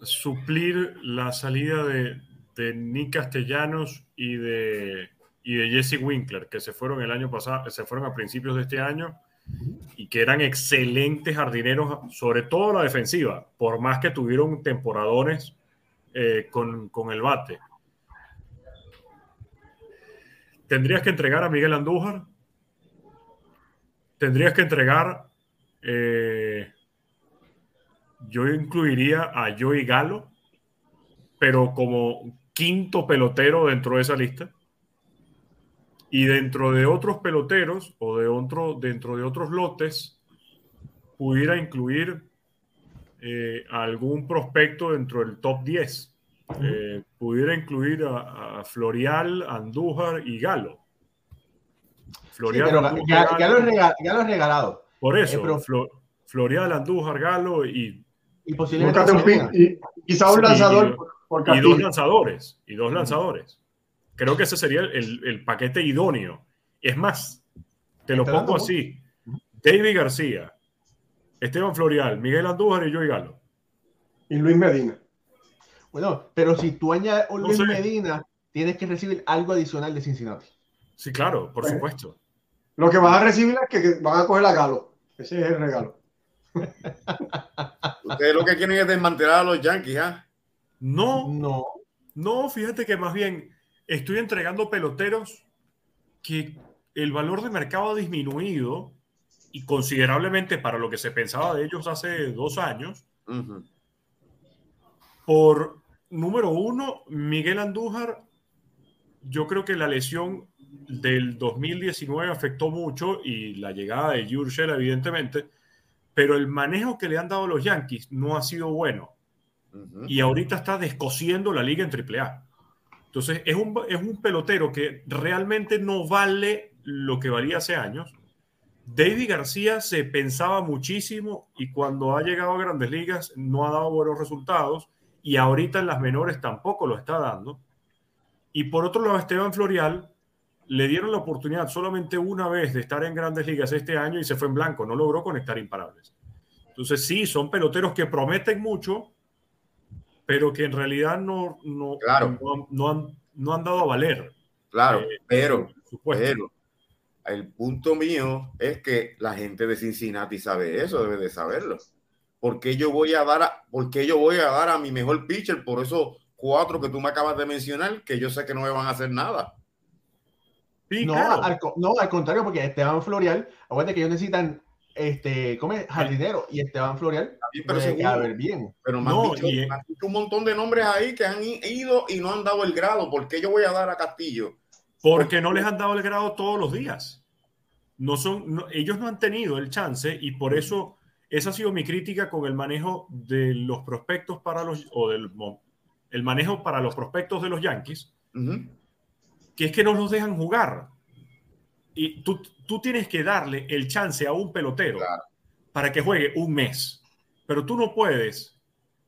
S2: suplir la salida de, de Nick Castellanos y de, y de Jesse Winkler, que se fueron el año pasado, se fueron a principios de este año y que eran excelentes jardineros, sobre todo la defensiva, por más que tuvieron temporadones eh, con, con el bate. Tendrías que entregar a Miguel Andújar. Tendrías que entregar. eh, yo incluiría a Joey Galo, pero como quinto pelotero dentro de esa lista. Y dentro de otros peloteros o de otro, dentro de otros lotes, pudiera incluir eh, algún prospecto dentro del top 10. Eh, pudiera incluir a, a Florial, Andújar y Galo.
S1: Sí,
S2: Florial,
S1: pero
S2: Andújar,
S1: ya,
S2: Galo.
S1: ya rega- regalado.
S2: Por eso,
S1: Eh, pero-
S2: Flo- Florial, Andújar, Galo y,
S1: Y posiblemente.
S4: Búscate un pin- y, quizá un
S2: Sí,
S4: lanzador
S2: y-
S4: por, por
S2: y dos lanzadores. Y dos lanzadores. Creo que ese sería el, el paquete idóneo. Es más, te lo pongo así. David García, Esteban Florial, Miguel Andújar y Joey Galo.
S4: Y Luis Medina.
S1: Bueno, pero si tú añades
S2: No
S1: Luis
S2: sé.
S1: Medina, tienes que recibir algo adicional de Cincinnati.
S2: Sí, claro, por supuesto.
S4: Lo que vas a recibir es que, que van a coger a Galo. Ese es el regalo. [LAUGHS]
S3: Ustedes lo que quieren es desmantelar a los Yankees, ¿ah?
S2: No,
S1: No.
S2: no, fíjate que más bien estoy entregando peloteros que el valor de mercado ha disminuido y considerablemente para lo que se pensaba de ellos hace dos años. Por número uno, Miguel Andújar, yo creo que la lesión del 2019 afectó mucho y la llegada de Jurgel, evidentemente, pero el manejo que le han dado los Yankees no ha sido bueno y ahorita está descosiendo la liga en AAA. Entonces, es un, es un pelotero que realmente no vale lo que valía hace años. David García se pensaba muchísimo y cuando ha llegado a grandes ligas no ha dado buenos resultados y ahorita en las menores tampoco lo está dando. Y por otro lado, Esteban Florial le dieron la oportunidad solamente una vez de estar en grandes ligas este año y se fue en blanco, no logró conectar imparables. Entonces sí, son peloteros que prometen mucho, pero que en realidad no, no,
S3: Claro.
S2: no, han- no han, no han dado a valer.
S3: Claro,
S2: Eh,
S3: pero, pero el punto mío es que la gente de Cincinnati sabe eso, debe de saberlo. ¿Por qué yo voy a dar a, por qué yo voy a dar a mi mejor pitcher por esos cuatro que tú me acabas de mencionar que yo sé que no me van a hacer nada?
S2: Sí,
S1: no,
S2: claro.
S1: al, no, al contrario, porque Esteban Florial, acuérdate que ellos necesitan este, ¿cómo es? jardinero y Esteban Florial
S3: Sí, pero seguro.
S1: caber bien.
S3: Pero me, han
S2: No,
S3: dicho,
S2: y-
S3: me han dicho un montón de nombres ahí que han ido y no han dado el grado. ¿Por qué yo voy a dar a Castillo?
S2: Porque no les han dado el grado todos los días. No son, no- ellos no han tenido el chance y por eso esa ha sido mi crítica con el manejo de los prospectos para los o del el manejo para los prospectos de los Yankees,
S3: Ujú.
S2: que es que no los dejan jugar. Y tú, tú tienes que darle el chance a un pelotero
S3: Claro.
S2: para que juegue un mes. Pero tú no puedes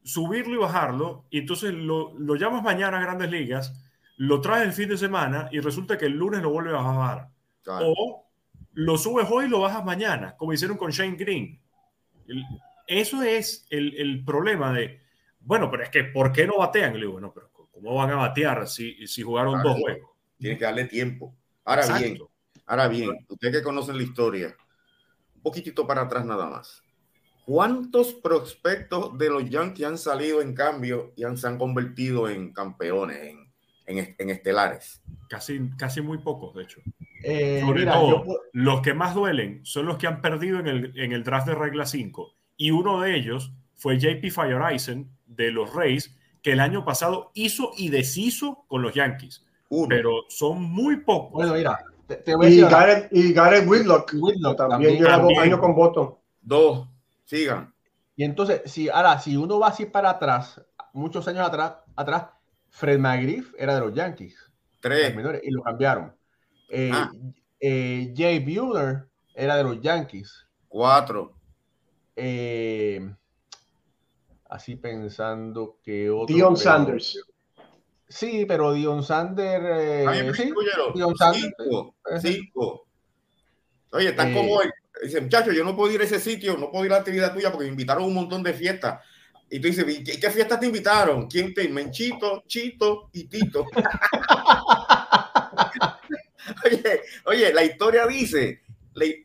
S2: subirlo y bajarlo y entonces lo, lo llamas mañana a grandes ligas, lo traes el fin de semana y resulta que el lunes lo vuelves a bajar.
S3: Claro.
S2: O lo subes hoy y lo bajas mañana, como hicieron con Shane Green. Eso es el, el problema de, bueno, pero es que ¿por qué no batean? Le digo, bueno, pero ¿cómo van a batear si, si jugaron
S3: Claro.
S2: dos juegos?
S3: Tienes que darle tiempo. Ahora
S2: Exacto.
S3: bien, ahora bien, ustedes que conocen la historia, un poquitito para atrás nada más. ¿Cuántos prospectos de los Yankees han salido en cambio y han, se han convertido en campeones, en, en, en estelares?
S2: Casi, casi muy pocos, de hecho.
S1: Eh,
S2: Sobre
S1: mira,
S2: todo,
S1: yo
S2: los que más duelen son los que han perdido en el, en el draft de regla 5. Y uno de ellos fue JP Fireisen de los Rays, que el año pasado hizo y deshizo con los Yankees.
S3: Uno.
S2: Pero son muy pocos.
S1: bueno, mira, te, te voy a
S4: Y Gareth, y Gareth Whitlock,
S1: Whitlock
S4: también,
S1: también.
S4: lleva dos
S2: también.
S4: años con Boston.
S3: Dos. Sigan.
S1: Y entonces, si ahora, si uno va así para atrás, muchos años atrás, atrás, Fred McGriff era de los Yankees, los
S3: Tres.
S1: menores, y lo cambiaron. Eh,
S3: Ah.
S1: eh, Jay Buehler era de los Yankees.
S3: Cuatro.
S1: Eh, así pensando que otro.
S4: Dion Sanders.
S1: Sí, pero Dion Sanders. eh,
S3: Ay,
S1: sí. Dion Sanders.
S3: Cinco.
S1: Ese.
S3: Cinco. Oye, están
S1: Eh,
S3: como hoy. Dice, muchacho, yo no puedo ir a ese sitio, no puedo ir a la actividad tuya porque me invitaron a un montón de fiestas. Y tú dices, ¿y ¿qué, qué fiestas te invitaron? ¿Quién te? Menchito, Chito y Tito. [LAUGHS] oye, oye, la historia dice,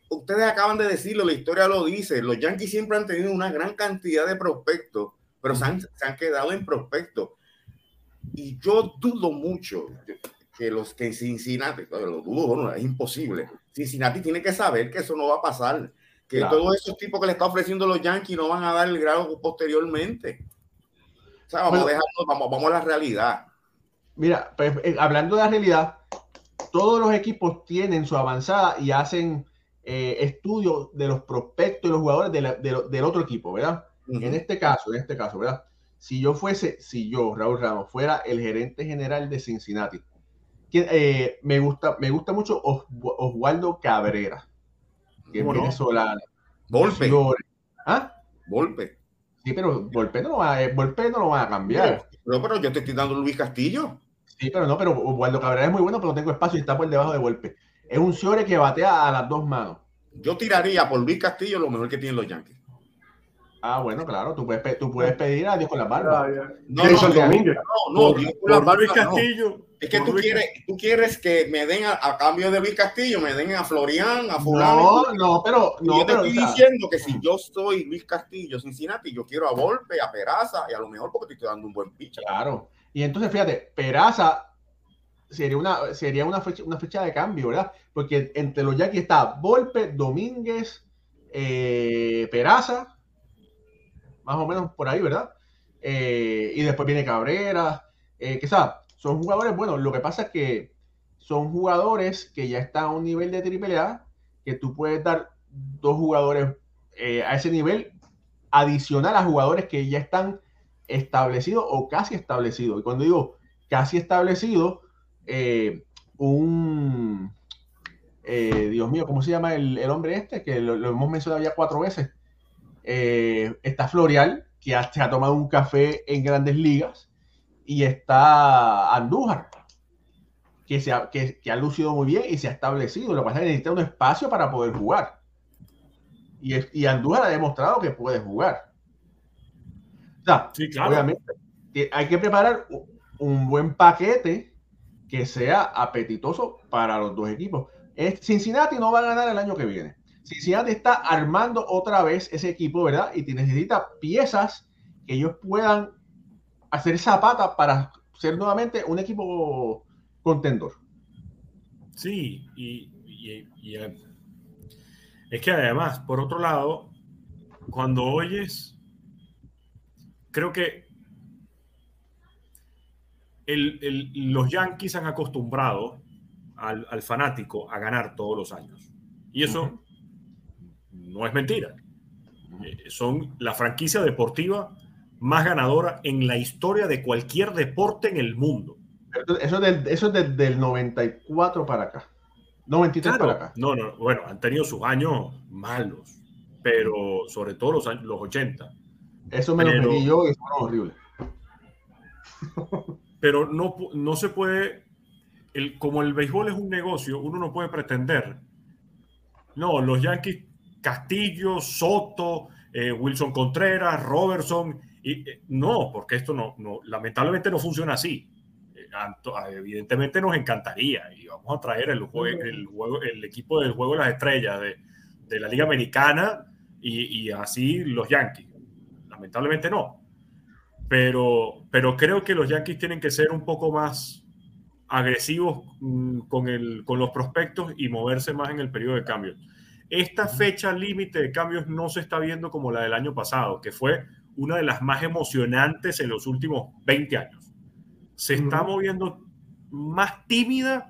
S3: ustedes acaban de decirlo, la historia lo dice, los Yankees siempre han tenido una gran cantidad de prospectos, pero se han, se han quedado en prospectos. Y yo dudo mucho que los que Cincinnati, lo dudo, no, es imposible. Cincinnati tiene que saber que eso no va a pasar, que
S1: Claro.
S3: todos esos tipos que le está ofreciendo los Yankees no van a dar el grado posteriormente. O sea, vamos,
S1: Bueno.
S3: a dejarnos- vamos, vamos a la realidad.
S1: Mira, pues, eh, hablando de la realidad, todos los equipos tienen su avanzada y hacen eh, estudios de los prospectos y los jugadores de la- de lo- del otro equipo, ¿verdad? En este caso, en este caso, ¿verdad? Si yo fuese, si yo, Raúl Ramos, fuera el gerente general de Cincinnati, que, eh, me, gusta, me gusta mucho Os- Oswaldo Cabrera, que es
S2: ¿Cómo no?
S1: venezolano. Señores. ¿Ah?
S3: golpe.
S1: Sí, pero Volpe no lo va, eh, Volpe no lo va a cambiar.
S3: Pero, pero yo te estoy dando Luis Castillo.
S1: Sí, pero no, pero Oswaldo Cabrera es muy bueno, pero no tengo espacio y está por debajo de Volpe. Es un Ciore que batea a las dos manos.
S3: Yo tiraría por Luis Castillo lo mejor que tienen los Yankees.
S1: Ah, bueno, claro, tú puedes, tú puedes pedir a Dios con la barba.
S3: No,
S4: Jason
S3: no,
S4: Domínguez.
S3: no, Dios por la
S2: por Luis
S3: barba, no.
S2: Castillo.
S3: Es que tú quieres, tú quieres que me den a, a cambio de Luis Castillo, me den a Florian, a fulano.
S1: No, no, pero, no,
S3: yo te
S1: pero,
S3: estoy diciendo que si yo soy Luis Castillo, Cincinnati, yo quiero a Volpe, a Peraza y a lo mejor porque te estoy dando un buen pitcher.
S1: claro. Y entonces, fíjate, Peraza sería una, sería una fecha, una fecha de cambio, ¿verdad? Porque entre los Yankees está Volpe, Domínguez, eh, Peraza, más o menos por ahí, ¿verdad? Eh, y después viene Cabrera, eh, que sabes, son jugadores, bueno, lo que pasa es que son jugadores que ya están a un nivel de AAA, que tú puedes dar dos jugadores eh, a ese nivel adicional a jugadores que ya están establecidos o casi establecidos. Y cuando digo casi establecido, eh, un, Dios mío, ¿cómo se llama el, el hombre este? Que lo hemos mencionado ya cuatro veces. Eh, está Florial, que ha, se ha tomado un café en grandes ligas, y está Andújar, que, se ha, que, que ha lucido muy bien y se ha establecido. Lo que pasa es que necesita un espacio para poder jugar. Y, Andújar ha demostrado que puede jugar. O sea,
S2: Sí, claro.
S1: obviamente, hay que preparar un buen paquete que sea apetitoso para los dos equipos. Cincinnati no va a ganar el año que viene. Cincinnati está armando otra vez ese equipo, ¿verdad? Y necesita piezas que ellos puedan hacer zapata para ser nuevamente un equipo contendor.
S2: Sí, y, y- y, eh, es que además, por otro lado, cuando oyes, creo que el- el- los Yankees han acostumbrado al, al fanático a ganar todos los años. Y eso no es mentira. Eh, son la franquicia deportiva más ganadora en la historia de cualquier deporte en el mundo.
S1: Eso es, del, eso es del, del 94 para acá. 93
S2: Claro,
S1: para acá.
S2: no, no, bueno, han tenido sus años malos, pero sobre todo los, años, los 80.
S1: Eso me lo pedí yo y fueron horribles. [LAUGHS]
S2: Pero no, no se puede, el, como el béisbol es un negocio, uno no puede pretender. No, los Yankees, Castillo, Soto, eh, Wilson Contreras, Robertson, y, eh, no, porque esto no, no, lamentablemente no funciona así. Eh, anto- Evidentemente nos encantaría y vamos a traer el, el, juego, el equipo del juego de las estrellas de, de la Liga Americana y, y así los Yankees. Lamentablemente no. Pero, pero creo que los Yankees tienen que ser un poco más agresivos mm, con, el, con los prospectos y moverse más en el periodo de cambios. Esta fecha límite de cambios no se está viendo como la del año pasado, que fue una de las más emocionantes en los últimos 20 años. Se está moviendo más tímida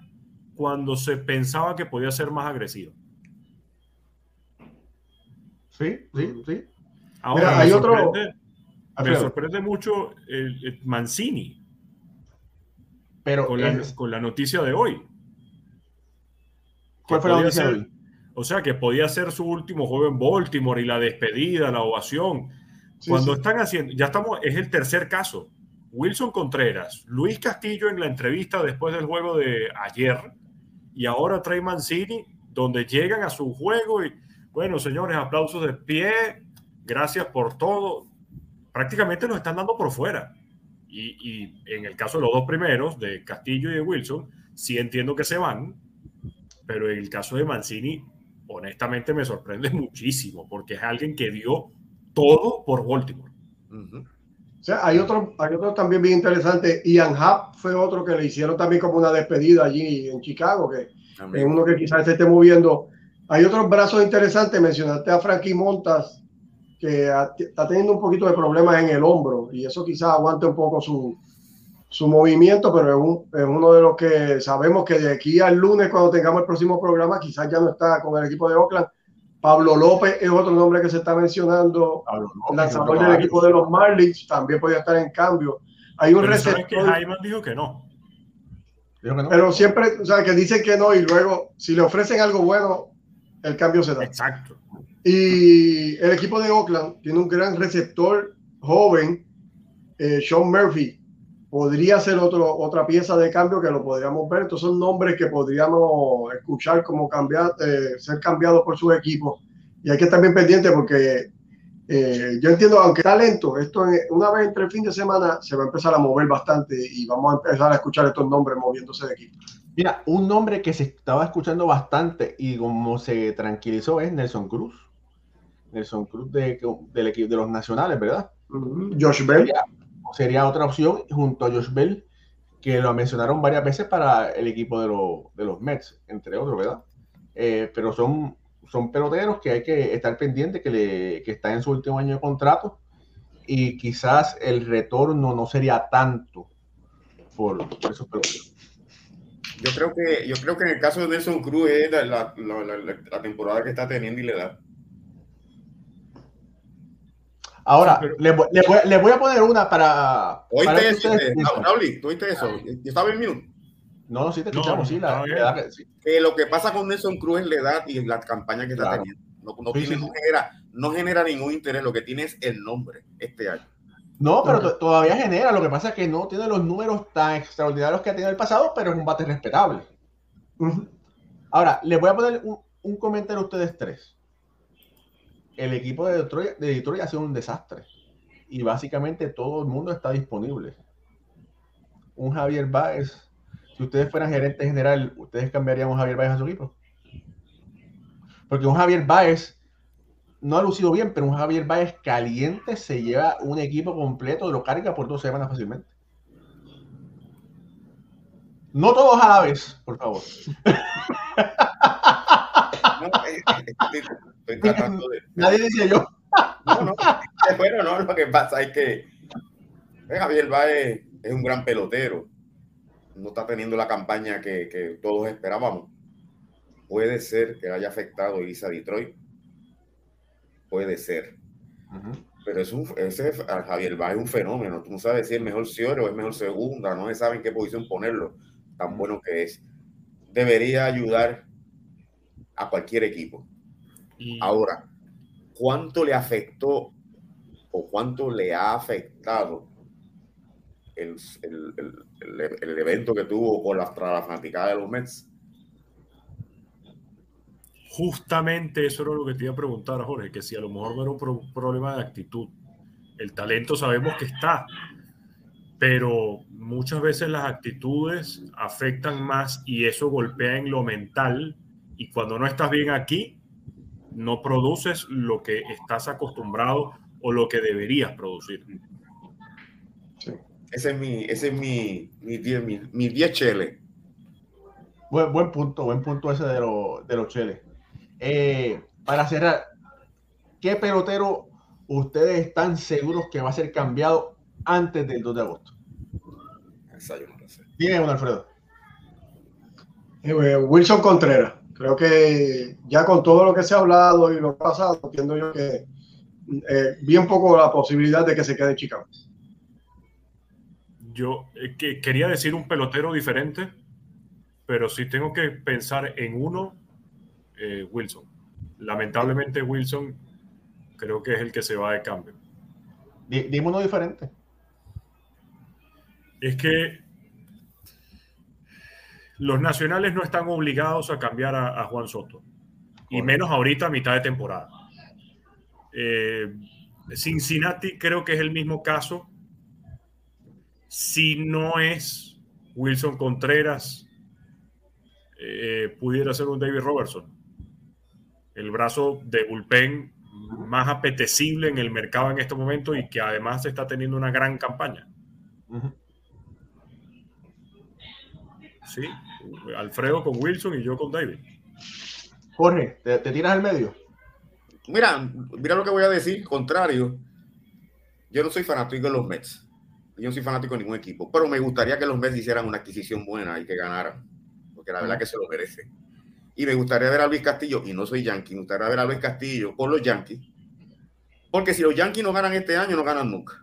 S2: cuando se pensaba que podía ser más agresiva.
S1: Sí, sí, sí.
S2: Ahora,
S4: Mira,
S2: me,
S4: hay otro-
S2: sorprende, me sorprende mucho el, el Mancini
S1: pero
S2: con la, con la noticia de hoy.
S1: ¿cuál fue la noticia de hoy?
S2: O sea, que podía ser su último juego en Baltimore y la despedida, la ovación.
S4: Sí,
S2: Cuando
S4: sí.
S2: están haciendo, ya estamos, es el tercer caso. Wilson Contreras, Luis Castillo en la entrevista después del juego de ayer y ahora Trey Mancini donde llegan a su juego y, bueno, señores, aplausos de pie, gracias por todo. Prácticamente nos están dando por fuera. Y, y en el caso de los dos primeros, de Castillo y de Wilson, sí entiendo que se van, pero en el caso de Mancini, honestamente me sorprende [LAUGHS] muchísimo, porque es alguien que dio todo por Baltimore.
S4: O sea, hay otro, hay otro también bien interesante. Ian Happ fue otro que le hicieron también como una despedida allí en Chicago, que es uno que quizás se esté moviendo. Hay otros brazos interesantes. Mencionaste a Frankie Montas, que está teniendo un poquito de problemas en el hombro y eso quizás aguante un poco su, su movimiento, pero es, un, es, uno de los que sabemos que de aquí al lunes, cuando tengamos el próximo programa, quizás ya no está con el equipo de Oakland. Pablo López es otro nombre que se está mencionando. el lanzador del equipo de los Marlins también podría estar en cambio. Hay un receptor.
S2: que Jaime dijo que no.
S4: Pero siempre, o sea, que dicen que no y luego, si le ofrecen algo bueno, el cambio se da.
S2: Exacto.
S4: Y el equipo de Oakland tiene un gran receptor joven, eh, Sean Murphy, podría ser otro, otra pieza de cambio que lo podríamos ver. Estos son nombres que podríamos escuchar como cambiar, eh, ser cambiados por su equipo. Y hay que estar bien pendiente porque eh, yo entiendo, aunque está lento, esto una vez entre el fin de semana se va a empezar a mover bastante y vamos a empezar a escuchar estos nombres moviéndose de equipo.
S1: Mira, un nombre que se estaba escuchando bastante y como se tranquilizó es Nelson Cruz. Nelson Cruz de, del equipo de los nacionales, ¿verdad?
S4: Josh Bell
S1: sería otra opción junto a Josh Bell, que lo mencionaron varias veces para el equipo de, de los Mets, entre otros, ¿verdad? Eh, pero son, son peloteros que hay que estar pendientes, que, le, que están en su último año de contrato y quizás el retorno no sería tanto por, esos peloteros.
S3: Yo creo que yo creo que en el caso de Nelson Cruz es la, la, la temporada que está teniendo y le da
S1: Ahora, le, voy, le, voy, a poner una para.
S3: ¿Oíste eso? Eh, ¿tú oíste eso? ¿Estaba en mute?
S1: No, sí te escuchamos, sí, la,
S3: Que lo que pasa con Nelson Cruz es la edad y la campaña que está teniendo. No, no, tiene, genera, no, genera, ningún interés, lo que tiene es el nombre este año.
S1: No, pero todavía genera. Lo que pasa es que no tiene los números tan extraordinarios que ha tenido el pasado, pero es un bate respetable. Ahora, les voy a poner un, un comentario a ustedes tres el equipo de Detroit, de Detroit ha sido un desastre. Y básicamente todo el mundo está disponible. Un Javier Baez, si ustedes fueran gerente general, ¿ustedes cambiarían un Javier Baez a su equipo? Porque un Javier Baez no ha lucido bien, pero un Javier Baez caliente se lleva un equipo completo, lo carga por dos semanas fácilmente. No todos a la vez, por favor. [LAUGHS]
S3: Estoy tratando de. [LAUGHS]
S1: Nadie decía yo.
S3: No, no. Bueno, no, lo que pasa es que eh, Javier Baez es un gran pelotero. No está teniendo la campaña que, que todos esperábamos. Puede ser que haya afectado a Detroit. Puede ser. Pero es un, ese Javier Baez es un fenómeno. Tú no sabes si es mejor Ciore o es mejor segunda. No se sabe en qué posición ponerlo. Tan bueno que es. Debería ayudar a cualquier equipo. Ahora, ¿cuánto le afectó o cuánto le ha afectado el, evento que tuvo con la, la fanaticada de los Mets?
S2: Justamente eso era lo que te iba a preguntar, Jorge, que si a lo mejor no era un problema de actitud. El talento sabemos que está, pero muchas veces las actitudes afectan más y eso golpea en lo mental. Y cuando no estás bien aquí, no produces lo que estás acostumbrado o lo que deberías producir.
S3: Ese es mi, ese es mi, mi 10 mi, chele.
S1: Buen, buen, punto, buen punto ese de, de los cheles. Eh, para cerrar, ¿qué pelotero ustedes están seguros que va a ser cambiado antes del 2 de agosto? Tiene Alfredo.
S4: Eh, Wilson Contreras. Creo que ya con todo lo que se ha hablado y lo pasado, entiendo yo que eh, bien poco la posibilidad de que se quede Chicago.
S2: Yo eh, que quería decir un pelotero diferente, pero si tengo que pensar en uno, eh, Wilson. Lamentablemente Wilson creo que es el que se va de cambio.
S1: Dime uno diferente.
S2: Es que los nacionales no están obligados a cambiar a, Juan Soto, y menos ahorita a mitad de temporada. Eh, Cincinnati creo que es el mismo caso. Si no es Wilson Contreras, eh, pudiera ser un David Robertson. El brazo de bullpen más apetecible en el mercado en este momento y que además está teniendo una gran campaña. Sí, Alfredo con Wilson y yo con David.
S1: Jorge, ¿te, tiras al medio?
S3: Mira, mira lo que voy a decir, contrario. Yo no soy fanático de los Mets. Yo no soy fanático de ningún equipo, pero me gustaría que los Mets hicieran una adquisición buena y que ganaran, porque la verdad que se lo merece. Y me gustaría ver a Luis Castillo, y no soy Yankee, me gustaría ver a Luis Castillo con los Yankees, porque si los Yankees no ganan este año, no ganan nunca.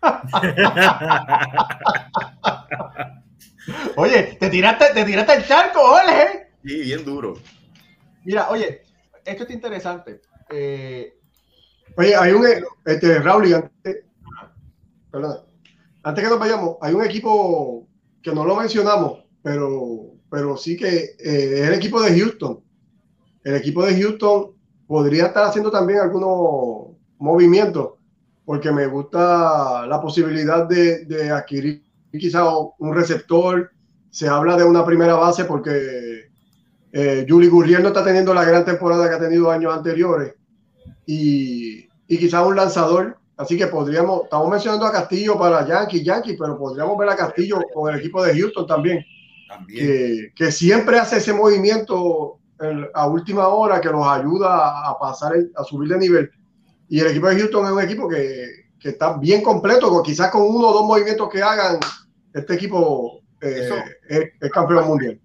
S3: [LAUGHS]
S1: oye, te tiraste, te tiraste el charco, ole.
S3: Sí, bien duro.
S1: Mira, oye, esto es interesante. Eh,
S4: oye, hay un este, Raúl, antes, antes que nos vayamos, hay un equipo que no lo mencionamos, pero, pero sí que eh, es el equipo de Houston. El equipo de Houston podría estar haciendo también algunos movimientos, porque me gusta la posibilidad de, de adquirir quizá un receptor. Se habla de una primera base porque eh, Julie Gurriel no está teniendo la gran temporada que ha tenido años anteriores. Y, y quizá un lanzador. Así que podríamos, estamos mencionando a Castillo para Yankee, Yankee, pero podríamos ver a Castillo con el equipo de Houston también. también. Que, siempre hace ese movimiento a última hora que los ayuda a pasar, a subir de nivel. Y el equipo de Houston es un equipo que, que está bien completo, quizás con uno o dos movimientos que hagan, este equipo eh, es, campeón mundial.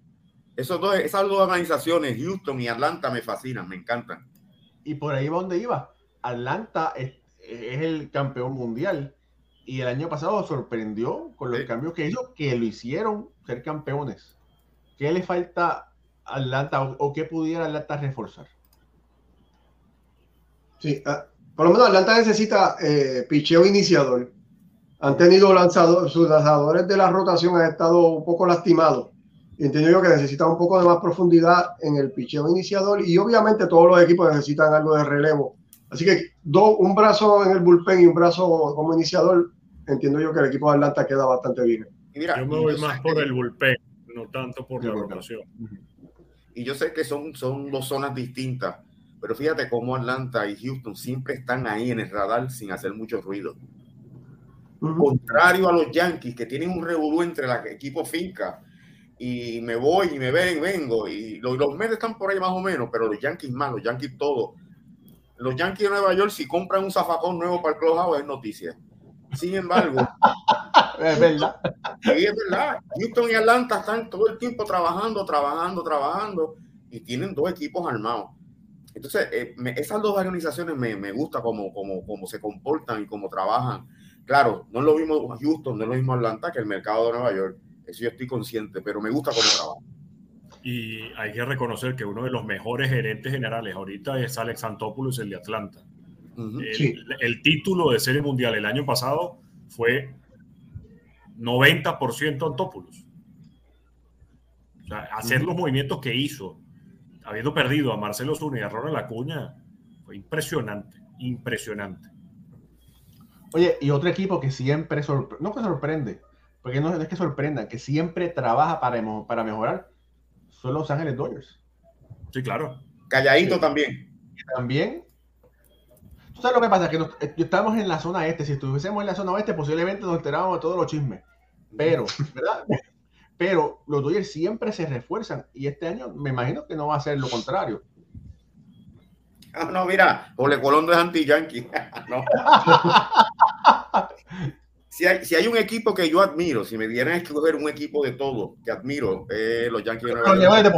S3: Esos dos, esas dos organizaciones, Houston y Atlanta, me fascinan, me encantan.
S1: Y por ahí va donde iba. Atlanta es, el campeón mundial y el año pasado sorprendió con los cambios que hizo, que lo hicieron ser campeones. ¿Qué le falta a Atlanta o, qué pudiera Atlanta reforzar?
S4: Sí, ah, por lo menos Atlanta necesita eh, picheo iniciador. Han tenido lanzadores, sus lanzadores de la rotación han estado un poco lastimados. Entiendo yo que necesitan un poco de más profundidad en el picheo iniciador y obviamente todos los equipos necesitan algo de relevo. Así que un brazo en el bullpen y un brazo como iniciador, entiendo yo que el equipo de Atlanta queda bastante bien.
S2: yo me voy más por el bullpen, no tanto por la rotación.
S3: Y yo sé que son, son dos zonas distintas pero fíjate cómo Atlanta y Houston siempre están ahí en el radar sin hacer mucho ruido. Contrario a los Yankees, que tienen un revolú entre los equipos finca y me voy y me ven, vengo. Y los, los Mets están por ahí más o menos, pero los Yankees más, los Yankees todos. Los Yankees de Nueva York, si compran un zafacón nuevo para el clubhouse, es noticia. Sin embargo, [LAUGHS]
S1: es verdad.
S3: Es verdad. Houston y Atlanta están todo el tiempo trabajando, trabajando, trabajando y tienen dos equipos armados. Entonces, eh, esas dos organizaciones me, me gusta cómo, cómo, se comportan y cómo trabajan. Claro, no es lo mismo Houston, no es lo mismo Atlanta que el mercado de Nueva York. Eso yo estoy consciente, pero me gusta cómo trabajan.
S2: Y hay que reconocer que uno de los mejores gerentes generales ahorita es Alex Antopoulos, el de Atlanta. el, título de Serie Mundial el año pasado fue 90% Antopoulos. O sea, hacer los movimientos que hizo habiendo perdido a Marcelo Zuna y a Ronald Acuña, fue impresionante, impresionante.
S1: Oye, y otro equipo que siempre sorprende, no que sorprende, porque no es que sorprenda, que siempre trabaja para, para mejorar, son Los Ángeles Dodgers.
S2: Sí, claro.
S3: Calladito también.
S1: También. ¿Tú sabes lo que pasa? Que eh, estamos en la zona este. Si estuviésemos en la zona oeste, posiblemente nos enterábamos de todos los chismes. Pero, ¿verdad? Pero los Dodgers siempre se refuerzan y este año me imagino que no va a ser lo contrario.
S3: Ah, no, mira, Ole Colón es anti-yankee. [LAUGHS] si, hay, un equipo que yo admiro, si me dieran a escoger un equipo de todo que admiro, eh, los Yankees de Nueva York.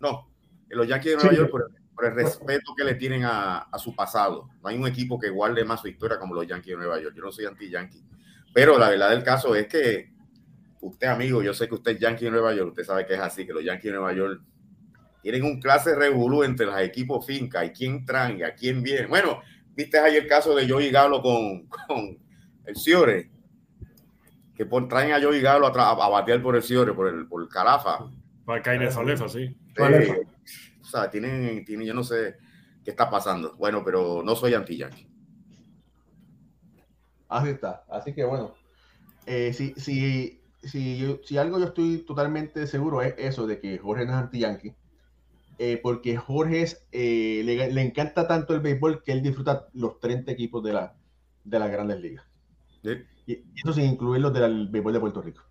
S3: No, los Yankees de Nueva York por, el respeto que le tienen a, su pasado. No hay un equipo que guarde más su historia como los Yankees de Nueva York. Yo no soy anti-yankee. Pero la verdad del caso es que usted amigo, yo sé que usted es Yankee de Nueva York, usted sabe que es así, que los Yankees de Nueva York tienen un clase revolú entre los equipos finca y quién traen y a quién viene. Bueno, viste ahí el caso de Joey Galo con, con el Ciore, que traen a Joey Galo a, a, batear por el Ciore, por el, por el Calafa.
S2: Para Caine Falefa, sí.
S3: o sea, tienen, tienen, yo no sé qué está pasando. Bueno, pero no soy anti-Yankee.
S1: Así está. Así que bueno, eh, si, si, si, si algo yo estoy totalmente seguro es eso de que Jorge no es anti-Yankee. Eh, porque Jorge eh, le, encanta tanto el béisbol que él disfruta los 30 equipos de, la, de las grandes ligas. Y, eso sin incluir los del béisbol de Puerto Rico.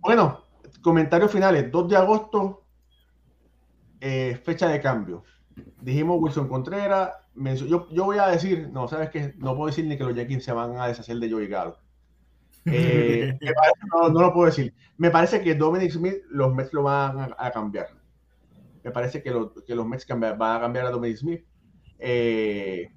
S1: Bueno, comentarios finales. 2 de agosto, eh, fecha de cambio. Dijimos Wilson Contreras. Yo, yo voy a decir, no, sabes que no puedo decir ni que los Yankees se van a deshacer de Joey Galo. Eh, [LAUGHS] no, lo puedo decir. Me parece que Dominic Smith, los Mets lo van a, cambiar. Me parece que, que los Mets van a cambiar a Dominic Smith. Eh,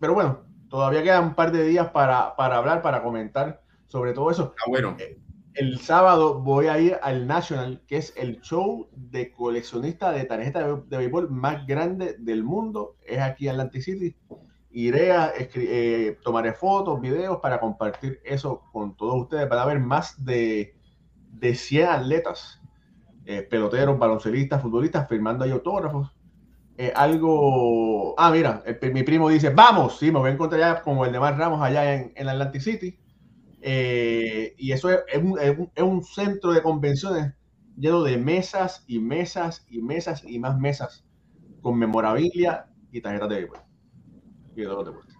S1: pero bueno, todavía quedan un par de días para, para hablar, para comentar sobre todo eso.
S3: Ah, bueno.
S1: Eh, el sábado voy a ir al National, que es el show de coleccionista de tarjetas de, de béisbol más grande del mundo. Es aquí en Atlantic City iré a eh, tomaré fotos, videos para compartir eso con todos ustedes. Van haber más de, de 100 atletas, eh, peloteros, baloncelistas, futbolistas, firmando ahí autógrafos. Eh, algo. Ah, mira, mi primo dice: Vamos, sí, me voy a encontrar ya como el de Mar Ramos allá en, en Atlantic City. y eso es, un, es un centro de convenciones lleno de mesas y mesas y mesas y más mesas con memorabilia y tarjetas de béisbol y de los deportes.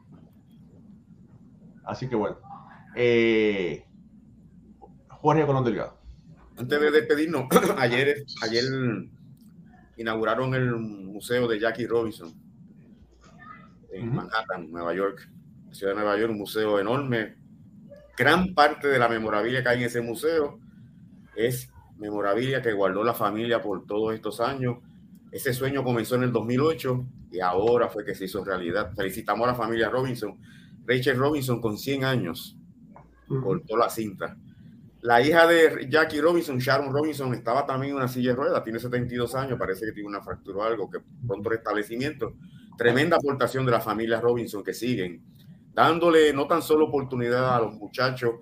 S1: Así que bueno. Eh, Jorge Colón Delgado.
S3: Antes de despedirnos, [CLEARS THROAT] ayer, ayer inauguraron el museo de Jackie Robinson en Manhattan, Nueva York, ciudad de Nueva York, un museo enorme. Gran parte de la memorabilia que hay en ese museo es memorabilia que guardó la familia por todos estos años. Ese sueño comenzó en el 2008 y ahora fue que se hizo realidad. Felicitamos a la familia Robinson. Rachel Robinson con 100 años cortó la cinta. La hija de Jackie Robinson, Sharon Robinson, estaba también en una silla de ruedas, tiene 72 años, parece que tiene una fractura o algo, que pronto restablecimiento. Tremenda aportación de la familia Robinson que siguen, dándole no tan solo oportunidad a los muchachos,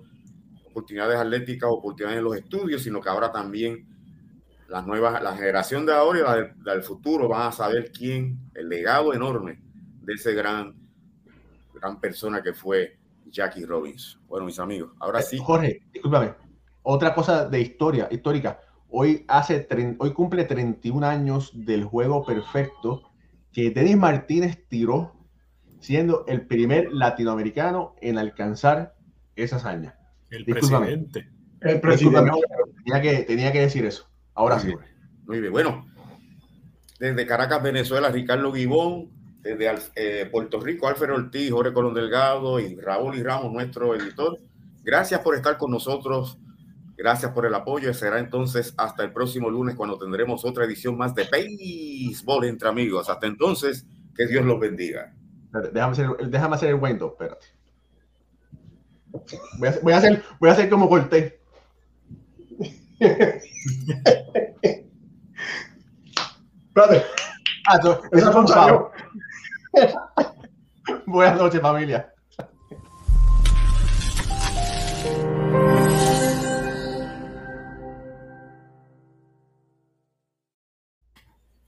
S3: oportunidades atléticas, oportunidades en los estudios, sino que ahora también las nuevas, la generación de ahora y la del, futuro van a saber quién, el legado enorme de ese gran, gran persona que fue Jackie Robbins. Bueno, mis amigos, ahora sí.
S1: Jorge, discúlpame. Otra cosa de historia, histórica. Hoy, hace, hoy cumple 31 años del juego perfecto que Denis Martínez tiró, siendo el primer latinoamericano en alcanzar esa hazaña.
S2: El presidente.
S1: El presidente. Tenía que, tenía que decir eso. Ahora sí.
S3: Muy bien. Bueno, desde Caracas, Venezuela, Ricardo Guibón, desde eh, Puerto Rico, Alfredo Ortiz, Jorge Colón Delgado y Raúl y Ramos, nuestro editor. Gracias por estar con nosotros. Gracias por el apoyo. Será entonces hasta el próximo lunes cuando tendremos otra edición más de Béisbol entre amigos. Hasta entonces, que Dios los bendiga.
S1: Déjame hacer, déjame hacer el window, espérate. Voy a, voy a, hacer, voy a hacer como corté. Espérate. Ah, eso fue [LAUGHS] un Buenas noches, familia.